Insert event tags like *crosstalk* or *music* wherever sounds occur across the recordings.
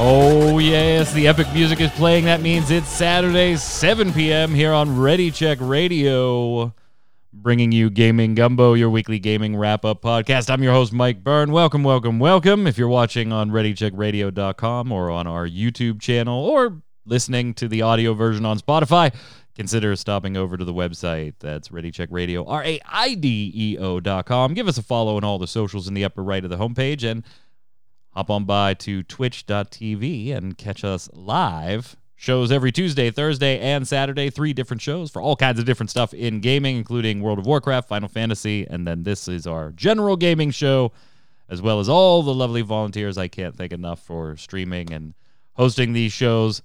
Oh, yes, the epic music is playing. That means it's Saturday, 7 p.m. here on Ready Check Radio, bringing you Gaming Gumbo, your weekly gaming wrap up podcast. I'm your host, Mike Byrne. Welcome, welcome, welcome. If you're watching on ReadyCheckRadio.com or on our YouTube channel or listening to the audio version on Spotify, consider stopping over to the website. That's Ready Check Radio, R A I D E O.com. Give us a follow on all the socials in the upper right of the homepage and hop on by to twitch.tv and catch us live. Shows every Tuesday, Thursday, and Saturday. Three different shows for all kinds of different stuff in gaming, including World of Warcraft, Final Fantasy, and then this is our general gaming show, as well as all the lovely volunteers I can't thank enough for streaming and hosting these shows.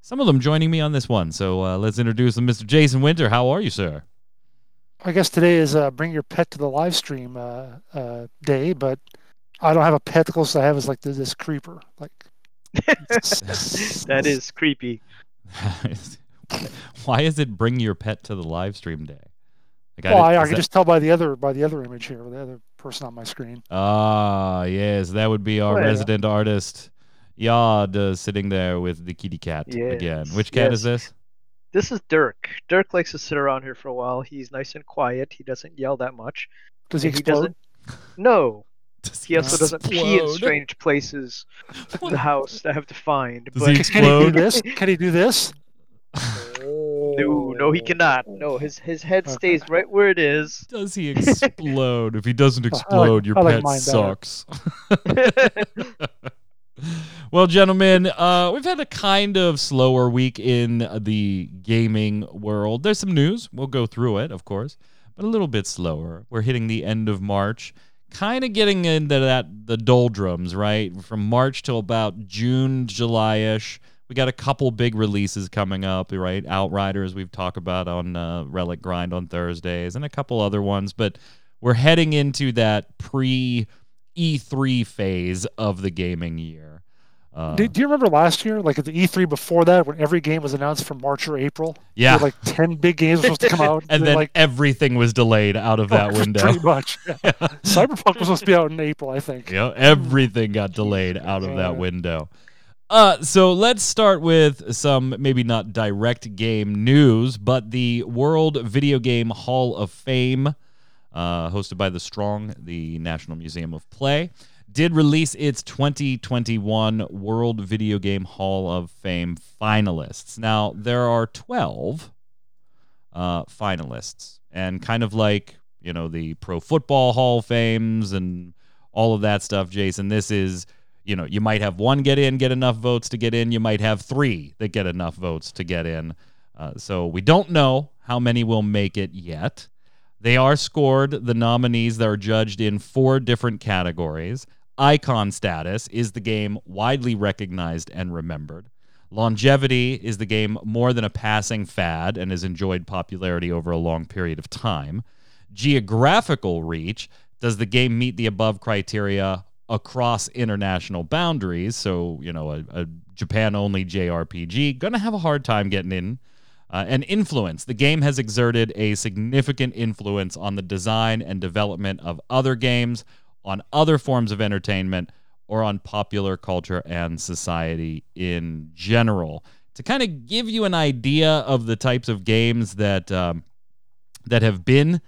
Some of them joining me on this one. So uh, let's introduce them. Mr. Jason Winter, how are you, sir? I guess today is uh, bring your pet to the live stream uh, uh, day, but I don't have a pet. The closest I have is like this, this creeper. Like *laughs* that is creepy. *laughs* Why is it bring your pet to the live stream day? Like well, I, I, I can that... just tell by the other by the other image here, the other person on my screen. Ah, yes, that would be our oh, yeah. resident artist, Yod, uh, sitting there with the kitty cat yes. again. Which cat yes. is this? This is Dirk. Dirk likes to sit around here for a while. He's nice and quiet. He doesn't yell that much. Does he explode? He no, does he, he also doesn't pee in strange places in the house I have to find. Does but... he Can he do this? Can he do this? No, no, he cannot. No, his his head stays right where it is. Does he explode? if he doesn't *laughs* explode, like, your pet sucks. *laughs* well, gentlemen, uh, we've had a kind of slower week in the gaming world. There's some news. We'll go through it, of course, but a little bit slower. We're hitting the end of March kind of getting into that the doldrums, right? From March till about June, July ish. We got a couple big releases coming up, right? Outriders we've talked about on uh, Relic Grind on Thursdays, and a couple other ones. But we're heading into that pre E3 phase of the gaming year. Uh, do, do, you remember last year, like at the E3 before that, when every game was announced for March or April? Yeah, like ten big games were supposed to come out, *laughs* and, and then like, everything was delayed out of that *laughs* window. Pretty much. Yeah. yeah. *laughs* Cyberpunk was supposed to be out in April, I think. Yeah, everything got delayed out of that window. Uh, so let's start with some maybe not direct game news, but the World Video Game Hall of Fame, uh, hosted by the Strong, the National Museum of Play did release its 2021 World Video Game Hall of Fame finalists. Now, there are 12 uh, finalists, and kind of like, you know, the Pro Football Hall of Fames and all of that stuff, Jason, this is, you know, you might have one get in, get enough votes to get in. You might have three that get enough votes to get in. Uh, so we don't know how many will make it yet. They are scored, the nominees that are judged in four different categories icon status is the game widely recognized and remembered. Longevity is the game more than a passing fad and has enjoyed popularity over a long period of time. Geographical reach does the game meet the above criteria across international boundaries? So, you know, a, a Japan only JRPG, gonna have a hard time getting in. Uh, and influence. The game has exerted a significant influence on the design and development of other games, on other forms of entertainment or on popular culture and society in general. To kind of give you an idea of the types of games that um, that have been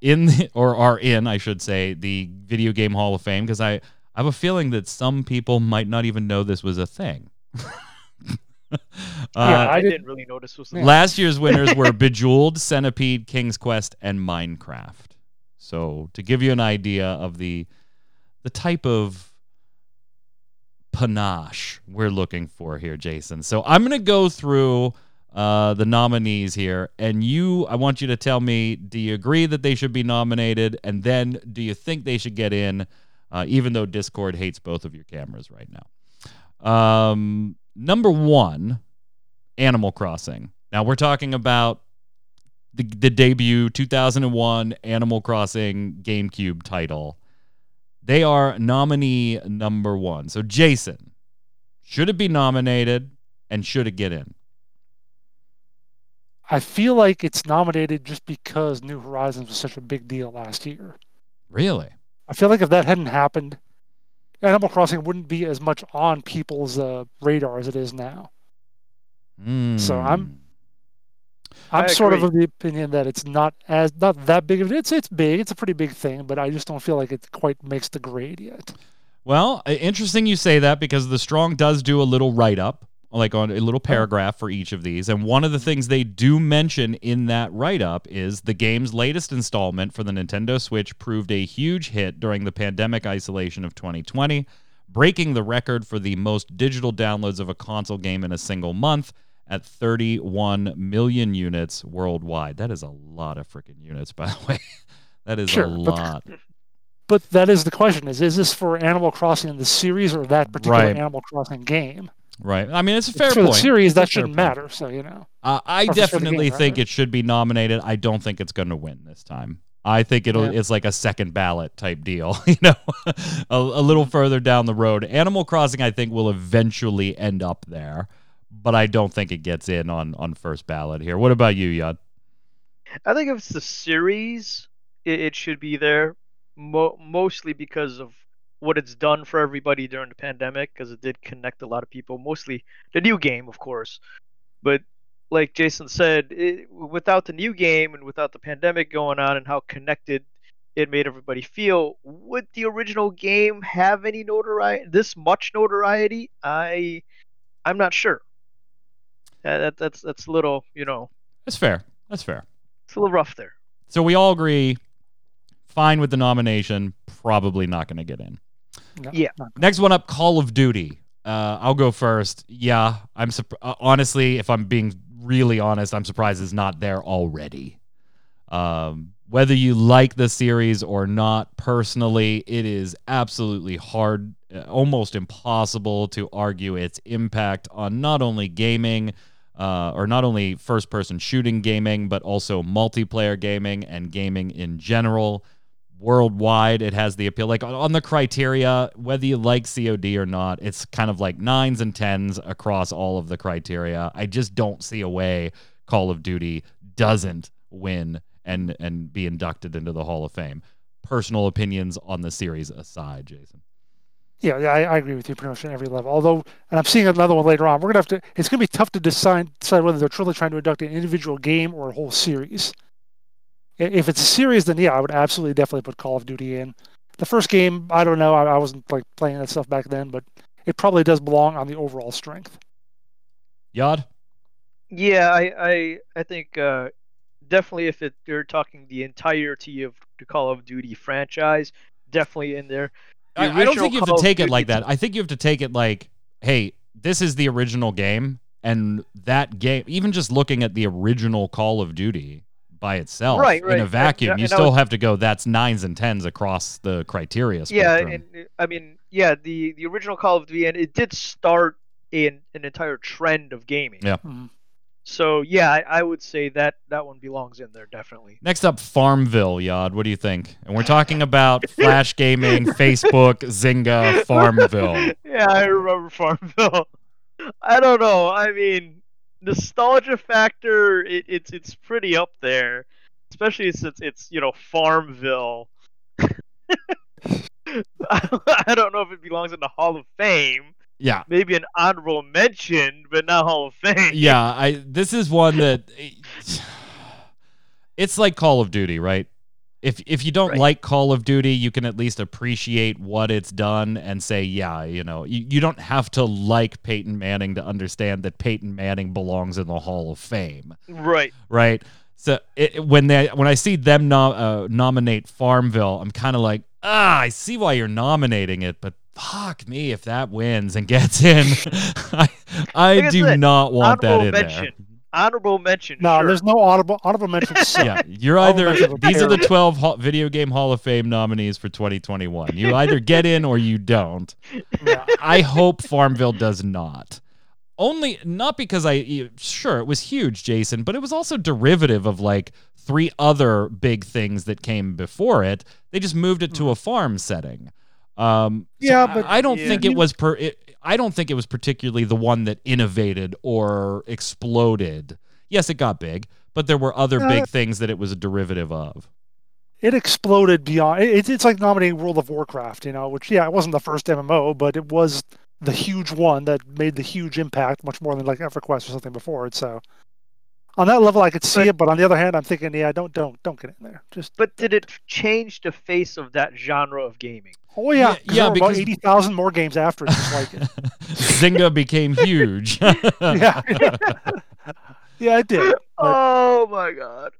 in the, *laughs* or are in, I should say, the Video Game Hall of Fame, because I, I have a feeling that some people might not even know this was a thing. *laughs* uh, yeah, I didn't really notice was last year's winners were *laughs* Bejeweled, Centipede, King's Quest, and Minecraft. So to give you an idea of the the type of panache we're looking for here, Jason. So I'm going to go through uh, the nominees here, and you, I want you to tell me: Do you agree that they should be nominated, and then do you think they should get in, uh, even though Discord hates both of your cameras right now? Um, number one, Animal Crossing. Now we're talking about the, the debut 2001 Animal Crossing GameCube title. They are nominee number one. So, Jason, should it be nominated and should it get in? I feel like it's nominated just because New Horizons was such a big deal last year. Really? I feel like if that hadn't happened, Animal Crossing wouldn't be as much on people's uh, radar as it is now. So I'm Hmm. I'm sort of of the opinion that it's not as not that big of it's it's big. It's a pretty big thing, but I just don't feel like it quite makes the grade yet. Well, interesting you say that because the Strong does do a little write up, like on a little paragraph for each of these. And one of the things they do mention in that write up is the game's latest installment for the Nintendo Switch proved a huge hit during the pandemic isolation of 2020, breaking the record for the most digital downloads of a console game in a single month at 31 million units worldwide. That is a lot of freaking units, by the way. *laughs* that is Sure, a lot. But that is the question: is is this for Animal Crossing in the series or that particular Right. Animal Crossing game? Right. I mean, it's a fair for point. the series, that It's a fair shouldn't point. matter. So you know, Uh, I Or if it's for the definitely game, think right? it should be nominated. I don't think it's going to win this time. I think it'll Yeah. it's like a second ballot type deal, *laughs* you know, *laughs* a, a little further down the road. Animal Crossing, I think, will eventually end up there, but I don't think it gets in on on first ballot here. What about you, Yad? I think if it's the series, it, it should be there, mo- mostly because of what it's done for everybody during the pandemic, because it did connect a lot of people. Mostly the new game, of course, but like Jason said, it, without the new game and without the pandemic going on and how connected it made everybody feel, would the original game have any notoriety? This much notoriety? I, I'm not sure. Uh, that, that's that's a little, you know, That's fair. That's fair. it's a little rough there. So we all agree, fine with the nomination, probably not going to get in. no, Yeah. Next one up, Call of Duty. Uh, I'll go first. Yeah, I'm surp- uh, honestly, if I'm being really honest, I'm surprised it's not there already. Um, whether you like the series or not, personally, it is absolutely hard, uh, almost impossible to argue its impact on not only gaming, uh, or not only first person shooting gaming, but also multiplayer gaming and gaming in general worldwide. It has the appeal like on- the criteria whether you like cod or not it's kind of like nines and tens across all of the criteria. I just don't see a way call of duty doesn't win and and be inducted into the hall of fame. Personal opinions on the series aside jason Yeah, yeah, I, I agree with you pretty much on every level. Although, and I'm seeing another one later on. We're gonna have to. It's gonna be tough to decide decide whether they're truly trying to induct an individual game or a whole series. If it's a series, then yeah, I would absolutely definitely put Call of Duty in. The first game, I don't know. I, I wasn't like playing that stuff back then, but it probably does belong on the overall strength. yad Yeah, I I I think uh, definitely if it they're talking the entirety of the Call of Duty franchise, definitely in there. The I, I don't think you have to take it like that. I think you have to take it like, hey, this is the original game, and that game, even just looking at the original Call of Duty by itself Right, in a vacuum, and you I still was- have to go. That's nines and tens across the criteria Yeah, and I mean, yeah, the the original Call of Duty, and it did start in an entire trend of gaming. Yeah. Mhm. So yeah, I, I would say that that one belongs in there definitely. Next up, Farmville, Yod. What do you think? And we're talking about *laughs* Flash Gaming, Facebook, Zynga, Farmville. *laughs* yeah, I remember Farmville. *laughs* I don't know. I mean, nostalgia factor, it, it's it's pretty up there, especially since it's you know Farmville. I don't know if it belongs in the Hall of Fame. Yeah, Maybe an honorable mention, but not Hall of Fame. yeah. I this is one that *sighs* it's like Call of Duty, right? If if you don't Right. like Call of Duty, you can at least appreciate what it's done and say, yeah, you know, you, you don't have to like Peyton Manning to understand that Peyton Manning belongs in the Hall of Fame. Right. right? So it, when they when I see them uh, nominate Farmville, I'm kind of like, ah, I see why you're nominating it, but fuck me if that wins and gets in. *laughs* I I Like I do said, not want that honorable in mention. there. honorable mention. No, sure. there's no audible honorable mention. suck. *laughs* Yeah, you're either these are the 12 Hall- video game Hall of Fame nominees for 2021. You either get in or you don't. Yeah. I hope Farmville does not. Only not because I sure it was huge, Jason, but it was also derivative of like three other big things that came before it. They just moved it to hmm. a farm setting. Um, Yeah, I- but- I, don't Yeah. think it was per. It, I don't think it was particularly the one that innovated or exploded. Yes, it got big, but there were other Uh, big things that it was a derivative of. it exploded beyond. it- It's it's like nominating World of Warcraft, you know, which yeah, it wasn't the first MMO, but it was the huge one that made the huge impact, much more than like EverQuest or something before it. So on that level, I could see But- it, but on the other hand, I'm thinking, yeah, don't don't don't get in there. Just But did it change the face of that genre of gaming? oh yeah, Yeah, 'cause yeah, there were about eighty thousand more games after it, just like it. *laughs* Zynga became huge. *laughs* yeah, *laughs* yeah, it did. But Oh my god.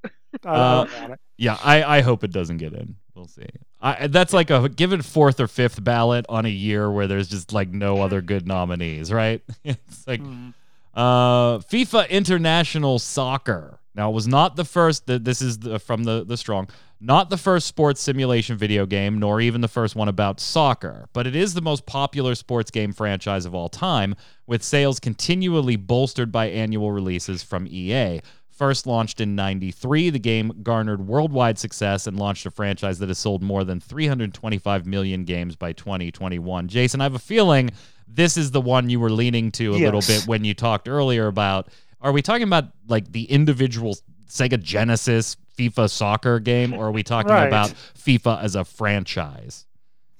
Uh, I don't want it. Yeah, I, I hope it doesn't get in. We'll see. I, that's like a given fourth or fifth ballot on a year where there's just like no other good nominees, right? It's like Mm. Uh, FIFA International Soccer. Now, it was not the first. This is the, from the the strong, not the first sports simulation video game, nor even the first one about soccer. But it is the most popular sports game franchise of all time, with sales continually bolstered by annual releases from EA. First launched in 93, the game garnered worldwide success and launched a franchise that has sold more than 325 million games by 2021. Jason, I have a feeling this is the one you were leaning to a little bit when you talked earlier about are we talking about like the individual Sega Genesis FIFA soccer game or are we talking Right. about FIFA as a franchise?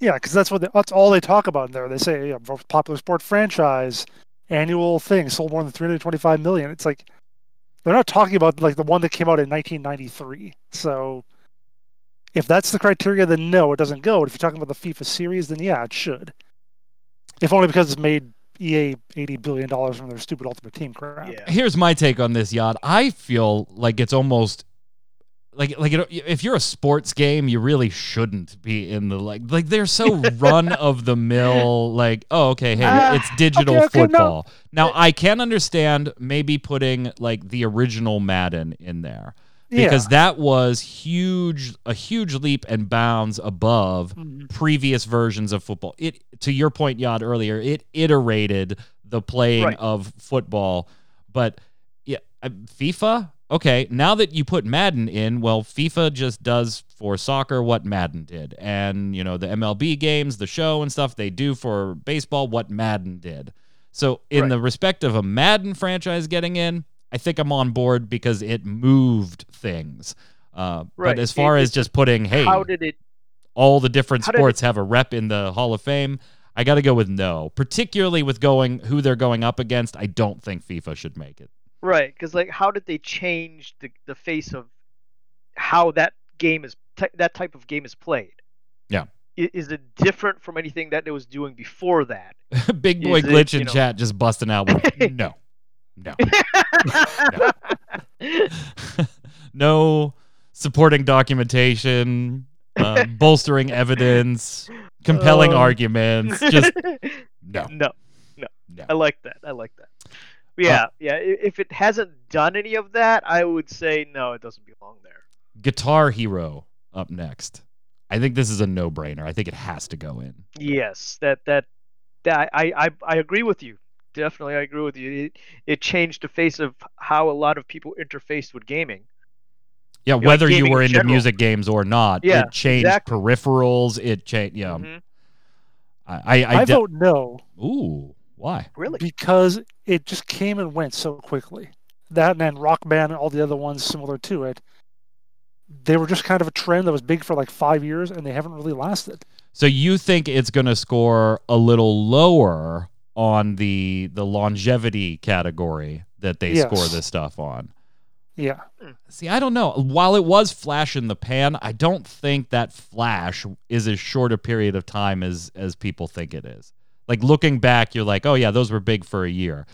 Yeah, because that's what they, that's all they talk about in there. They say yeah, popular sport franchise, annual thing sold more than 325 million. It's like they're not talking about like the one that came out in 1993. So if that's the criteria, then no, it doesn't go. But if you're talking about the FIFA series, then yeah, it should. If only because it's made EA 80 billion dollars from their stupid Ultimate Team crap. Yeah. Here's my take on this, Yad. I feel like it's almost like like it, if you're a sports game, you really shouldn't be in the like like they're so *laughs* run of the mill. Like oh okay, hey, Ah, it's digital okay, okay, no. football. Now I can understand maybe putting like the original Madden in there because yeah. that was huge, a huge leap and bounds above Mhm. previous versions of football. It to your point, Yad earlier, it iterated the playing Right. of football, but yeah, FIFA. Okay, now that you put Madden in, well, FIFA just does for soccer what Madden did, and you know the MLB games, the show and stuff they do for baseball what Madden did. So, in Right. the respect of a Madden franchise getting in, I think I'm on board because it moved things. Uh, Right. But as far It- as just putting, hey, How did it all the different sports have a rep in the Hall of Fame. I got to go with no, particularly with going who they're going up against. I don't think FIFA should make it. right? Because like, how did they change the the face of how that game is ty- that type of game is played? Yeah. Is it different from anything that it was doing before that? *laughs* Big boy Is glitch you in know- chat just busting out with *laughs* no, no, *laughs* *laughs* no supporting documentation, uh, *laughs* bolstering evidence, compelling Oh. arguments. Just no, no, no. I like that. I like that. Yeah, yeah. If it hasn't done any of that, I would say no, it doesn't belong there. Guitar Hero up next. I think this is a no-brainer. I think it has to go in. Yes, that that that I I I agree with you. Definitely, I agree with you. It it changed the face of how a lot of people interfaced with gaming. Yeah, like whether you gaming were in into general. music games or not, Yeah, it changed exactly. peripherals. It changed. Yeah, Mhm. I, I, I I de- vote no Ooh, why? Really? because it just came and went so quickly. That and then Rock Band and all the other ones similar to it. They were just kind of a trend that was big for like five years, and they haven't really lasted. So you think it's going to score a little lower on the the longevity category that they Yes. score this stuff on? Yeah, See, I don't know. While it was flash in the pan, I don't think that flash is as short a period of time as as people think it is. Like looking back, you're like, oh yeah, those were big for a year.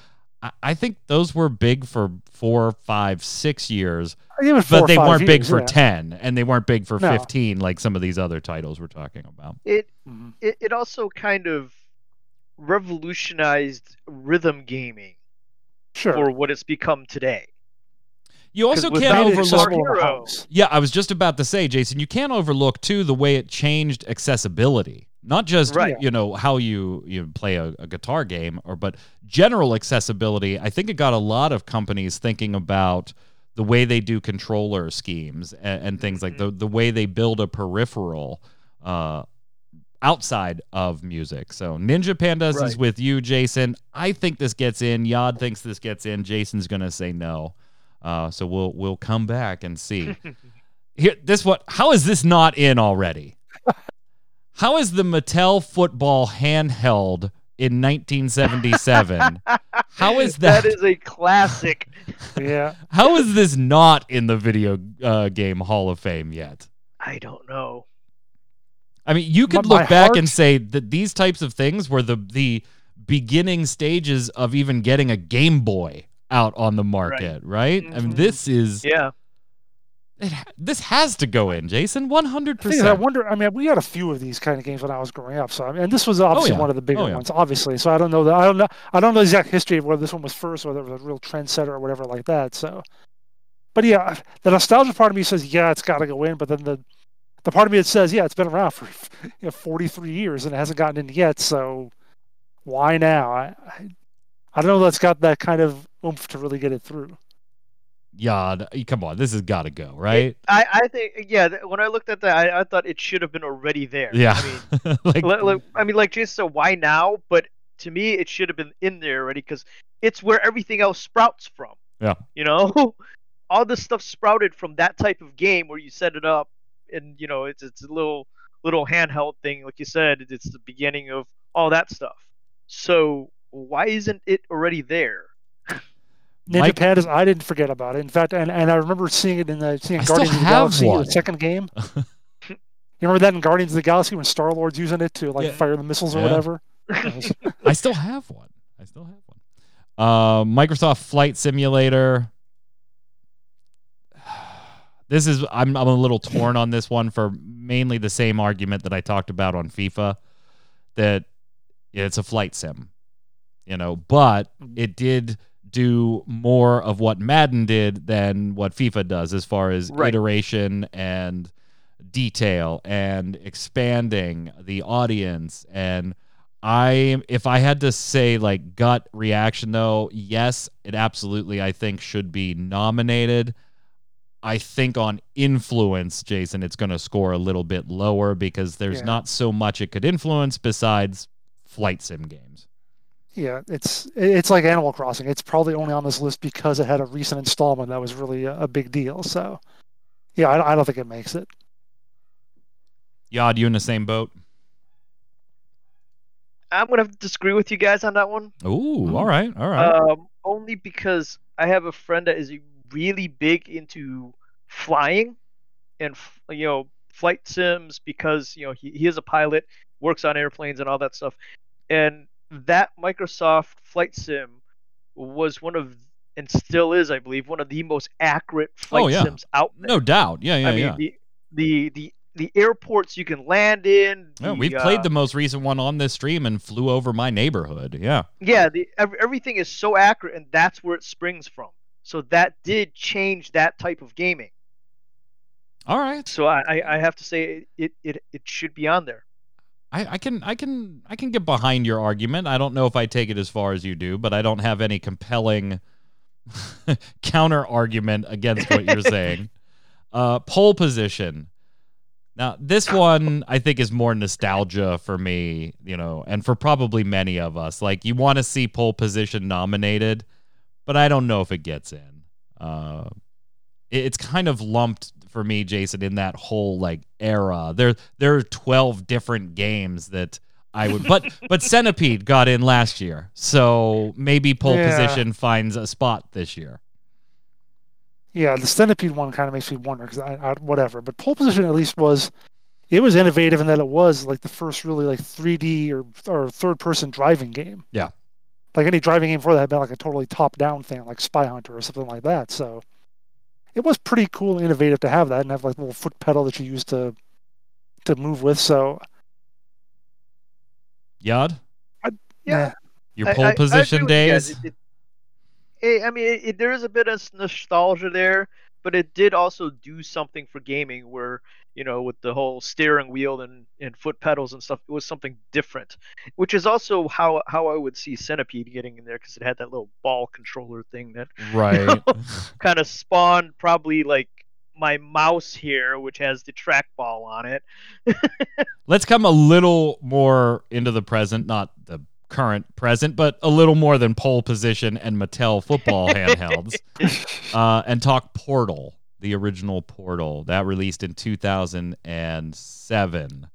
I, I think those were big for four, five, six years, I think it was four but they weren't big for yeah. ten, and they weren't big for No. fifteen, like some of these other titles we're talking about. It Mhm. it, it also kind of revolutionized rhythm gaming Sure. for what it's become today. You also can't Made it without overlook. accessible in the Hero. Yeah, I was just about to say, Jason, you can't overlook too the way it changed accessibility. Not just Right. you know how you you play a, a guitar game, or but general accessibility. I think it got a lot of companies thinking about the way they do controller schemes and, and things like the the way they build a peripheral uh, outside of music. So Ninja Pandas is with you, Jason. I think this gets in. Yod thinks this gets in. Jason's gonna say no. Uh, so we'll we'll come back and see. *laughs* Here, this what? How is this not in already? How is the Mattel football handheld in 1977? How is *laughs* that? That is a classic. *laughs* Yeah. how is this not in the video uh, game Hall of Fame yet? I don't know. I mean, you could My- look my back heart- and say that these types of things were the the beginning stages of even getting a Game Boy out on the market, right? I mean, Mhm. this is Yeah. it, this has to go in, Jason, one hundred percent. I wonder. I mean, we had a few of these kind of games when I was growing up. So, I mean, and this was obviously yeah. one of the bigger Oh, yeah. ones, obviously. So, I don't know that. I don't know. I don't know the exact history of whether this one was first, or whether it was a real trendsetter or whatever like that. So, but yeah, the nostalgia part of me says, yeah, it's got to go in. But then the the part of me that says, yeah, it's been around for *laughs* you know, 43 years and it hasn't gotten in yet. So, why now? I I, I don't know. That's got that kind of oomph to really get it through. Yeah, come on, this has got to go, right? I, I think yeah. When I looked at that, I, I thought it should have been already there. yeah, I mean, *laughs* like li- li- I mean, like Jason said, why now? But to me, it should have been in there already because it's where everything else sprouts from. Yeah. You know, *laughs* all this stuff sprouted from that type of game where you set it up, and you know, it's it's a little little handheld thing, like you said. It's the beginning of all that stuff. So why isn't it already there? Ninja Mike- Pandas, I didn't forget about it. In fact, and, and I remember seeing it in the seeing I Guardians of the have Galaxy, one. the second game. *laughs* you remember that in Guardians of the Galaxy when Star Lord's using it to like Yeah. fire the missiles or Yeah. whatever? *laughs* I still have one. I still have one. Uh, Microsoft Flight Simulator. This is I'm I'm a little torn on this one for mainly the same argument that I talked about on FIFA, that it's a flight sim, you know, but it did do more of what Madden did than what FIFA does as far as Right. iteration and detail and expanding the audience and I if I had to say like gut reaction though, yes, it absolutely I think should be nominated. I think on influence, Jason, it's going to score a little bit lower because there's Yeah. not so much it could influence besides flight sim games. yeah, it's it's like Animal Crossing. It's probably only on this list because it had a recent installment that was really a, a big deal. So, yeah, I, I don't think it makes it. Yod, you in the same boat? I'm gonna disagree with you guys on that one. Ooh, Mm. all right, all right. Um, only because I have a friend that is really big into flying and you know flight sims because you know he, he is a pilot, works on airplanes and all that stuff, and that Microsoft flight sim was one of and still is, I believe, one of the most accurate flight Oh, yeah. sims out there. no doubt. Yeah, yeah, I mean yeah. the the the the airports you can land in. Yeah, we've played uh, the most recent one on this stream and flew over my neighborhood. Yeah. Yeah, the ev- everything is so accurate, and that's where it springs from. So that did change that type of gaming. All right. So I, I, have to say it, it it should be on there. I, I can I can I can get behind your argument. I don't know if I take it as far as you do, but I don't have any compelling *laughs* counter argument against what you're saying. *laughs* Uh, pole position. Now, this one I think is more nostalgia for me, you know, and for probably many of us. Like you want to see pole position nominated, but I don't know if it gets in. Uh, it- it's kind of lumped for me, Jason, in that whole like era. There there are twelve different games that I would but *laughs* but Centipede got in last year. So maybe pole Yeah. position finds a spot this year. Yeah, the centipede one kind of makes me wonder because I, I whatever. But pole position at least was it was innovative in that it was like the first really like 3D or or third person driving game. Yeah. Like any driving game before that had been like a totally top down thing, like Spy Hunter or something like that. So it was pretty cool and innovative to have that and have like a little foot pedal that you use to to move with. So Yod, Yeah, your pole I- I position with you days. It, it, I mean, it, it, there is a bit of nostalgia there, but it did also do something for gaming where you know with the whole steering wheel and, and foot pedals and stuff it was something different which is also how how i would see centipede getting in there because it had that little ball controller thing that *laughs* right. *laughs* kind of spawned probably like my mouse here which has the trackball on it. *laughs* Let's come a little more into the present not the current present, but a little more than pole position and Mattel football handhelds, uh, and talk Portal, the original Portal that released in 2007.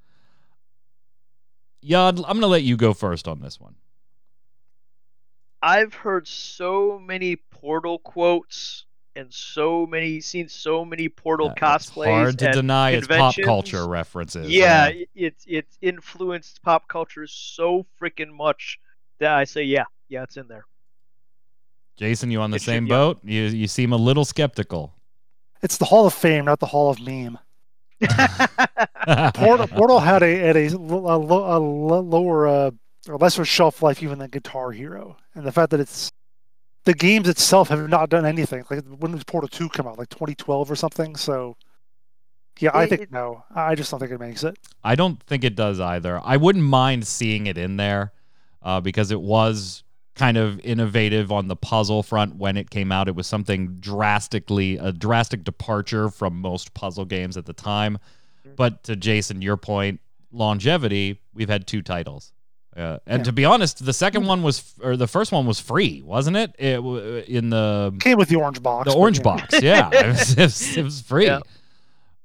Yad, I'm going to let you go first on this one. I've heard so many Portal quotes and so many seen so many Portal cosplays. Hard to deny its pop culture references. Yeah, uh, it's it's influenced pop culture so freaking much that I say, yeah, yeah, it's in there. Jason, you on the it same should, boat? Yeah. You you seem a little skeptical. It's the Hall of Fame, not the Hall of Meme. *laughs* Portal, Portal had a had a, a, a lower uh, or lesser shelf life even than Guitar Hero, and the fact that it's the games itself have not done anything. Like when did Portal Two come out? Like 2012 or something. So yeah, I think no. I just don't think it makes it. I don't think it does either. I wouldn't mind seeing it in there uh, because it was kind of innovative on the puzzle front when it came out. It was something drastically a drastic departure from most puzzle games at the time. Mm-hmm. But to Jason, your point, longevity, we've had two titles. Uh, and yeah. to be honest, the second one was, or the first one was free, wasn't it? It in the came with the orange box. The orange yeah. box, yeah, it, was, it, was, it, was, *laughs* free. Yeah.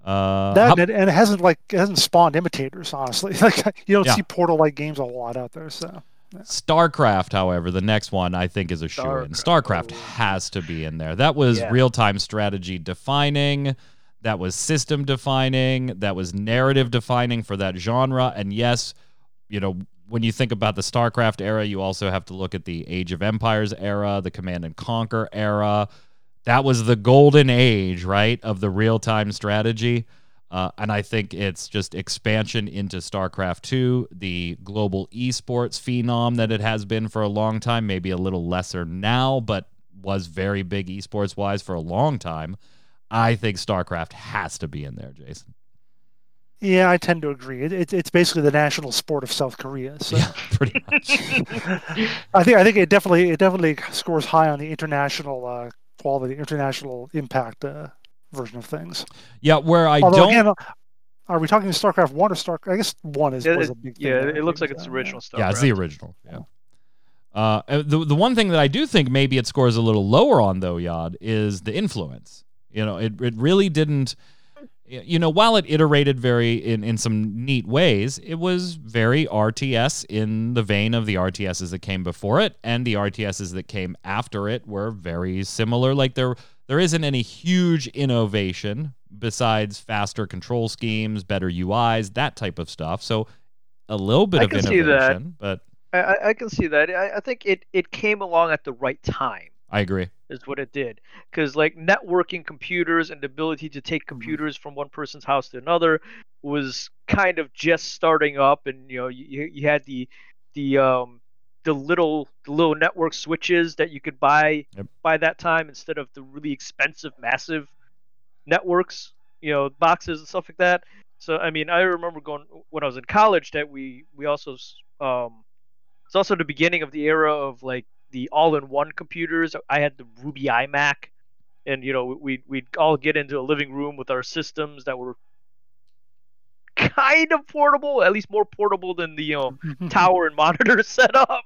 Uh, that how, and, it, and, it, hasn't like it hasn't spawned imitators. Honestly, *laughs* like you don't see Portal like games a lot out there. So StarCraft, however, the next one I think is a shoe in. StarCraft has to be in there. That was real time strategy defining. That was system defining. That was narrative defining for that genre. And yes, you know, when you think about the StarCraft era, you also have to look at the Age of Empires era, the Command and Conquer era. That was the golden age, right, of the real time strategy. Uh, and I think it's just expansion into StarCraft 2, the global esports phenom that it has been for a long time, maybe a little lesser now, but was very big esports wise for a long time. I think StarCraft has to be in there, Jason. Yeah, I tend to agree. It, it, it's basically the national sport of South Korea. So. Yeah, *laughs* pretty much. *laughs* I think I think it definitely it definitely scores high on the international uh, quality, international impact uh, version of things. Yeah, where I Although, don't. Again, are we talking StarCraft one or Star? I guess one is yeah, was a big. Yeah, it looks like it's original StarCraft. Yeah, it's the original. Yeah. Uh, the the one thing that I do think maybe it scores a little lower on though, Yad, is the influence. You know, it it really didn't you know, while it iterated very in, in some neat ways, it was very RTS in the vein of the RTSs that came before it, and the RTSs that came after it were very similar. Like there there isn't any huge innovation besides faster control schemes, better UIs, that type of stuff. So a little bit I of innovation, but I, I, can see that. I, I think it, it came along at the right time. I agree. Is what it did. Because like networking computers and the ability to take mm-hmm. computers from one person's house to another was kind of just starting up, and you know you, you had the the um the little the little network switches that you could buy yep. by that time instead of the really expensive massive networks you know boxes and stuff like that so i mean i remember going when i was in college that we we also um it's also the beginning of the era of like the all-in-one computers. I had the Ruby iMac, and you know we we'd all get into a living room with our systems that were kind of portable, at least more portable than the you know *laughs* tower and monitor *laughs* setup,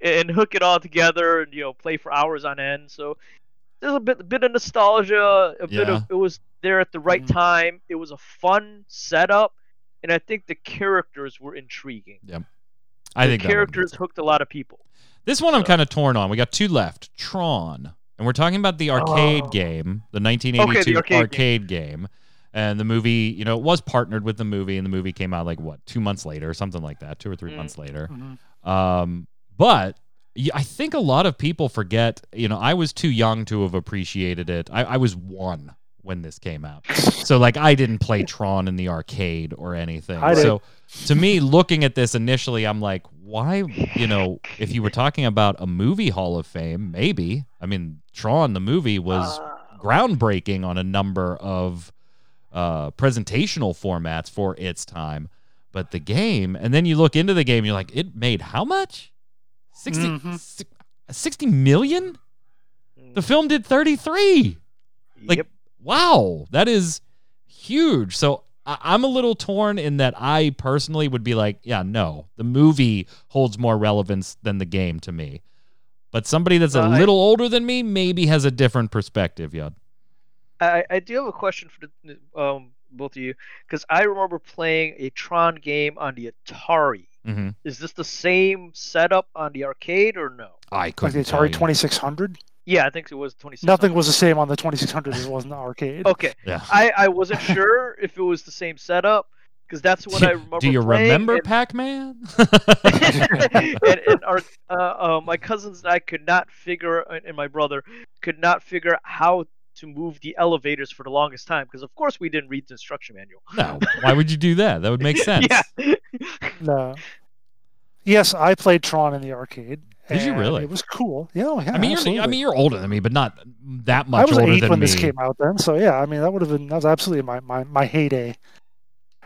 and hook it all together and you know play for hours on end. So there's a bit a bit of nostalgia, a yeah. bit of it was there at the right mm-hmm. time. It was a fun setup, and I think the characters were intriguing. Yep. I the think characters hooked a lot of people. This one I'm kind of torn on. We got two left. Tron. And we're talking about the arcade oh. game, the 1982 okay, the arcade, arcade game. game. And the movie, you know, it was partnered with the movie, and the movie came out like what, two months later, something like that, two or three mm. months later. Mm-hmm. Um, but I think a lot of people forget, you know, I was too young to have appreciated it. I, I was one when this came out. So like I didn't play Tron in the arcade or anything. So to me, looking at this initially, I'm like, why? You know, if you were talking about a movie Hall of Fame, maybe. I mean, Tron the movie was Uh, groundbreaking on a number of uh, presentational formats for its time. But the game, and then you look into the game, you're like, it made how much? 60, Mhm. si- 60 million? The film did 33. Like, yep. wow, that is huge. So I- I'm a little torn in that I personally would be like, yeah, no, the movie holds more relevance than the game to me. But somebody that's a Uh, I- little older than me maybe has a different perspective, Yod. I, I do have a question for the, um, both of you because I remember playing a Tron game on the Atari. Mm-hmm. Is this the same setup on the arcade or no? I Like couldn't the Atari 2600. Yeah, I think it was 26. Nothing was the same on the 2600 as it was in the arcade. Okay, *laughs* Yeah. I, I wasn't sure if it was the same setup because that's what *laughs* I remember. Do you remember and- Pac-Man? *laughs* and, and our uh, uh, my cousins and I could not figure, and my brother could not figure out how to move the elevators for the longest time because, of course, we didn't read the instruction manual. no. Why would you do that? That would make *laughs* sense. yeah. *laughs* No. Yes, I played Tron in the arcade. Did you really? It was cool. Yeah, oh, yeah I mean, you're, I mean, you're older than me, but not that much I was older eight than when me. this came out then, so yeah, I mean that would have been that was absolutely my, my, my heyday.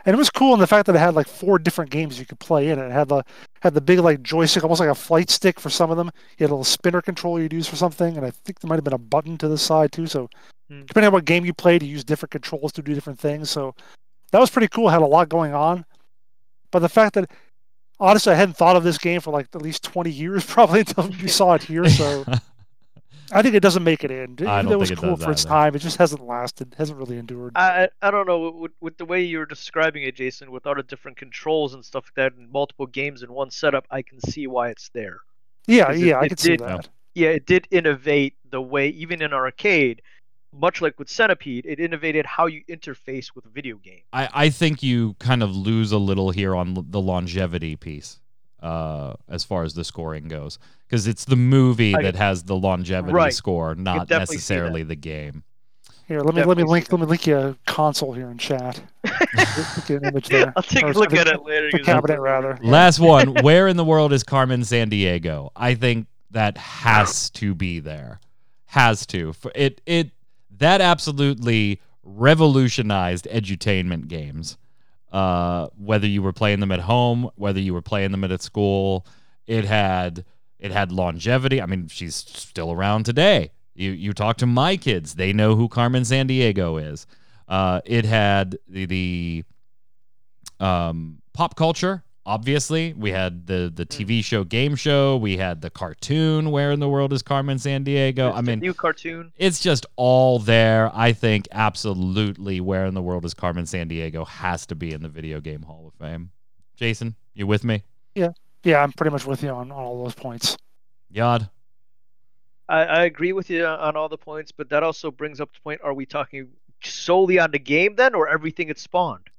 And it was cool in the fact that it had like four different games you could play in it. It had the had the big like joystick, almost like a flight stick for some of them. You had a little spinner controller you'd use for something, and I think there might have been a button to the side too. So Hmm. depending on what game you played, you use different controls to do different things. So that was pretty cool. Had a lot going on. But the fact that honestly I hadn't thought of this game for like at least twenty years *laughs* probably until you saw it here. So *laughs* I think it doesn't make it in. I don't though it was think it cool does for its either. time, it just hasn't lasted, hasn't really endured. I I don't know with, with the way you're describing it, Jason, with all the different controls and stuff like that, and multiple games in one setup. I can see why it's there. yeah, 'cause it- yeah, I it could see did- that. Yeah, it did innovate the way, even in arcade, much like with Centipede, it innovated how you interface with video game. I, I think you kind of lose a little here on the longevity piece uh, as far as the scoring goes because it's the movie I- that has the longevity Right. score, not necessarily the game. Here, let me let me link let me link you a console here in chat. *laughs* Look an image there. I'll take Or a look the- at it later. The 'cause that's- cabinet rather. *laughs* Last one. Where in the world is Carmen Sandiego? I think that has to be there. Has to. For it it that absolutely revolutionized edutainment games. Uh, whether you were playing them at home, whether you were playing them at a school, it had it had longevity. I mean, she's still around today. You you talk to my kids, they know who Carmen Sandiego is. Uh, it had the, the um, pop culture. Obviously, we had the the hmm. TV show, game show. We had the cartoon. Where in the world is Carmen Sandiego? I mean, new cartoon. it's just all there. I think absolutely. Where in the world is Carmen Sandiego has to be in the Video Game Hall of Fame. Jason, you with me? Yeah. Yeah, I'm pretty much with you on, on all those points. Yod. I, I agree with you on all the points, but that also brings up the point: Are we talking solely on the game then, or everything it spawned?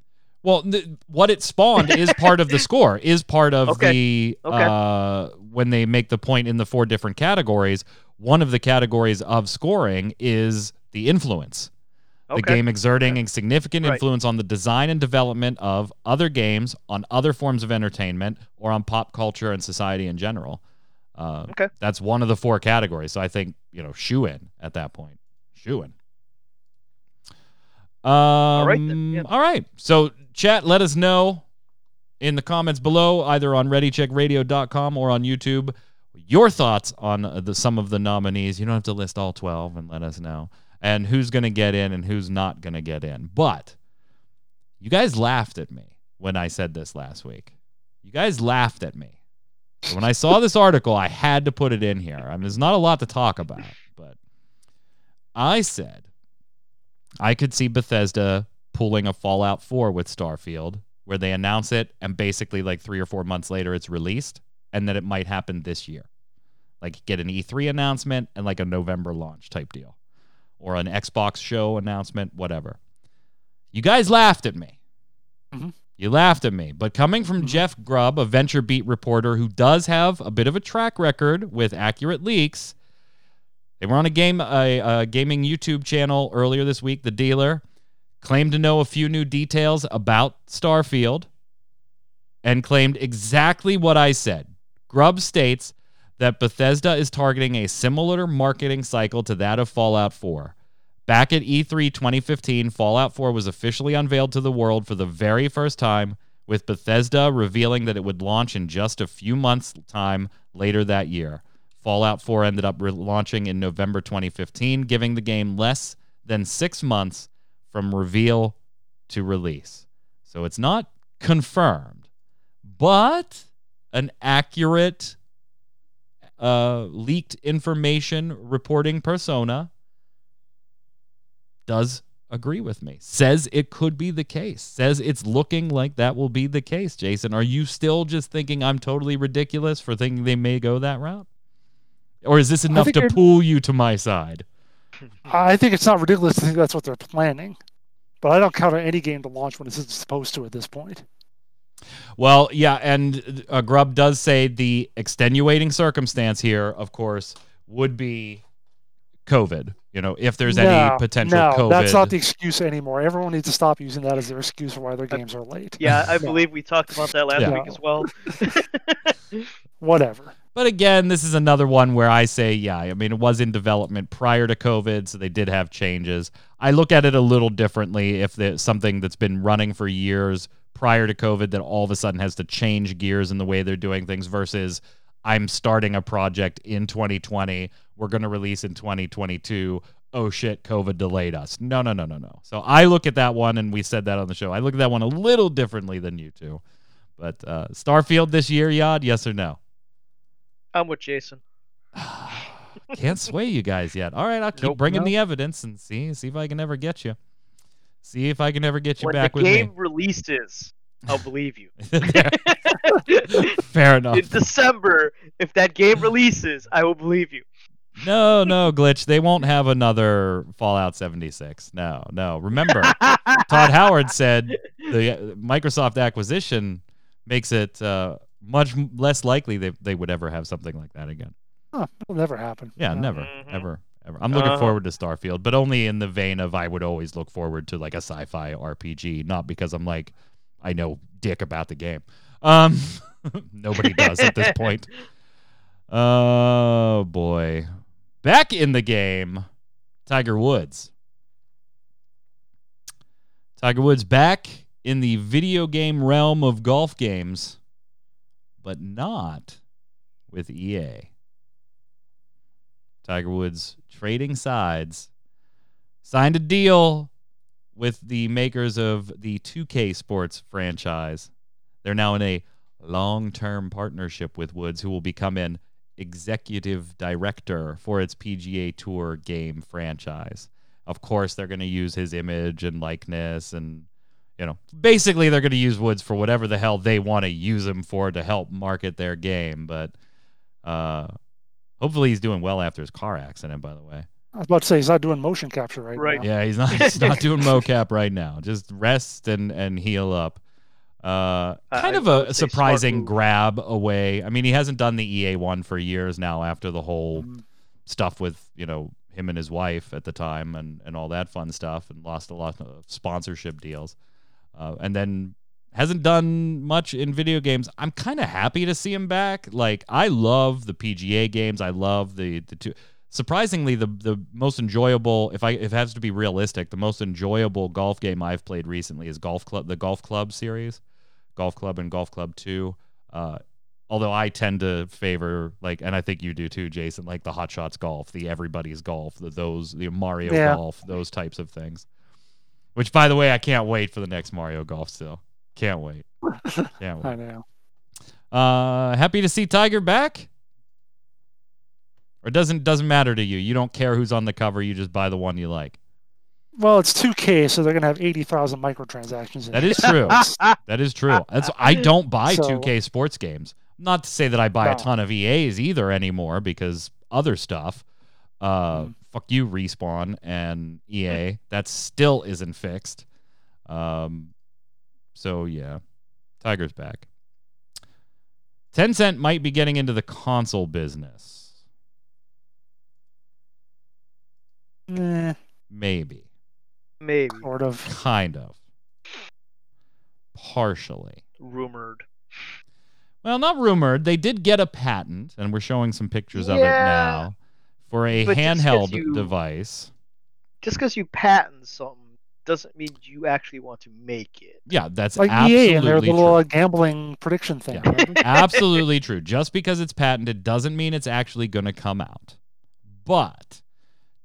Well, th- what it spawned is part of the *laughs* score. Is part of Okay. the Okay. uh, when they make the point in the four different categories. One of the categories of scoring is the influence. The game exerting a significant Right. influence on the design and development of other games, on other forms of entertainment, or on pop culture and society in general. Uh, Okay. That's one of the four categories. So I think, you know, shoe in at that point. Shoe in. Um, right then, yeah. All right. So, chat, let us know in the comments below, either on ReadyCheckRadio.com or on YouTube, your thoughts on the some of the nominees. You don't have to list all 12 and let us know. And who's going to get in and who's not going to get in. But you guys laughed at me when I said this last week. You guys laughed at me. When I saw this article, I had to put it in here. I mean, there's not a lot to talk about, but I said I could see Bethesda pulling a Fallout 4 with Starfield, where they announce it and basically like three or four months later it's released, and that it might happen this year. Like get an E3 announcement and like a November launch type deal, or an Xbox show announcement, whatever. You guys laughed at me. Mhm. You laughed at me. But coming from Mhm. Jeff Grubb, a Venture Beat reporter who does have a bit of a track record with accurate leaks, They were on a game a, a gaming YouTube channel earlier this week. The dealer claimed to know a few new details about Starfield and claimed exactly what I said. Grubb states that Bethesda is targeting a similar marketing cycle to that of Fallout 4. Back at E E3 2015, Fallout 4 was officially unveiled to the world for the very first time, with Bethesda revealing that it would launch in just a few months' time later that year. Fallout 4 ended up launching in November 2015, giving the game less than six months from reveal to release. So it's not confirmed, but an accurate uh, leaked information reporting persona does agree with me. Says it could be the case. Says it's looking like that will be the case. Jason, are you still just thinking I'm totally ridiculous for thinking they may go that route? Or is this enough to pull you to my side? I think it's not ridiculous to think that's what they're planning, but I don't count on any game to launch when it's supposed to at this point. Well, yeah, and uh, Grubb does say the extenuating circumstance here, of course, would be COVID. You know, if there's any No, potential no, COVID. that's not the excuse anymore. Everyone needs to stop using that as their excuse for why their games are late. Yeah, I *laughs* believe we talked about that last Yeah. week as well. *laughs* Whatever. But again, this is another one where I say, yeah, I mean, it was in development prior to COVID, so they did have changes. I look at it a little differently if there's something that's been running for years prior to COVID that all of a sudden has to change gears in the way they're doing things versus I'm starting a project in 2020. We're going to release in 2022. Oh shit, COVID delayed us. No, no, no, no, no. So I look at that one, and we said that on the show. I look at that one a little differently than you two. But uh, Starfield this year, Yod, yes or no? I'm with Jason. *sighs* Can't sway you guys yet. All right, I'll keep Nope. bringing Nope. the evidence and see see if I can ever get you. See if I can ever get you back with me. When back the with game me. releases, I'll believe you. *laughs* *laughs* Fair enough. In December, if that game releases, I will believe you. No, no, glitch. They won't have another Fallout 76. No, no. Remember, Todd *laughs* Howard said the uh, Microsoft acquisition makes it uh, much less likely they they would ever have something like that again. Huh, it'll never happen. Yeah, No. never, Mhm. ever, ever. I'm looking Uh-huh. forward to Starfield, but only in the vein of I would always look forward to like a sci-fi RPG, not because I'm like I know dick about the game. Um, *laughs* nobody does at this point. *laughs* Oh boy, back in the game, Tiger Woods. Tiger Woods back in the video game realm of golf games, but not with EA. Tiger Woods trading sides, signed a deal with the makers of the 2K Sports franchise. They're now in a long term partnership with Woods, who will become an executive director for its PGA Tour game franchise. Of course, they're going to use his image and likeness and you know, basically they're going to use Woods for whatever the hell they want to use him for to help market their game, but uh hopefully he's doing well after his car accident by the way. I was about to say he's not doing motion capture right, Right. now. Yeah, he's not he's not doing *laughs* mocap right now. Just rest and and heal up. Uh, kind I of a surprising grab away. I mean, he hasn't done the EA one for years now after the whole Mhm. stuff with you know him and his wife at the time and and all that fun stuff, and lost a lot of sponsorship deals. Uh, and then hasn't done much in video games. I'm kind of happy to see him back. Like I love the PGA games. I love the the two. Surprisingly, the the most enjoyable, if I if it has to be realistic, the most enjoyable golf game I've played recently is Golf Club, the Golf Club series, Golf Club and Golf Club Two. Uh, although I tend to favor like, and I think you do too, Jason, like the Hot Shots Golf, the Everybody's Golf, the those the Mario Yeah. Golf, those types of things. Which, by the way, I can't wait for the next Mario Golf. Still, can't wait. *laughs* Can't wait. I know. Uh, happy to see Tiger back. Or doesn't doesn't matter to you. You don't care who's on the cover. You just buy the one you like. Well, it's 2K, so they're gonna have 80,000 microtransactions. In That is true. *laughs* That is true. That's I don't buy So- 2K sports games. Not to say that I buy a ton of EAs either anymore because other stuff. Uh, Mm. Fuck you, respawn and EA. that still isn't fixed. Um, so yeah, Tiger's back. Tencent might be getting into the console business. Eh, Maybe. Maybe sort of. Kind of. Partially. rumored. Well, not rumored. They did get a patent, and we're showing some pictures of it now for a But just 'cause handheld you- device. Just because you patent something doesn't mean you actually want to make it. Yeah, that's Like absolutely EA and their true. little uh, gambling prediction thing. Yeah. *laughs* absolutely true. Just because it's patented doesn't mean it's actually going to come out. But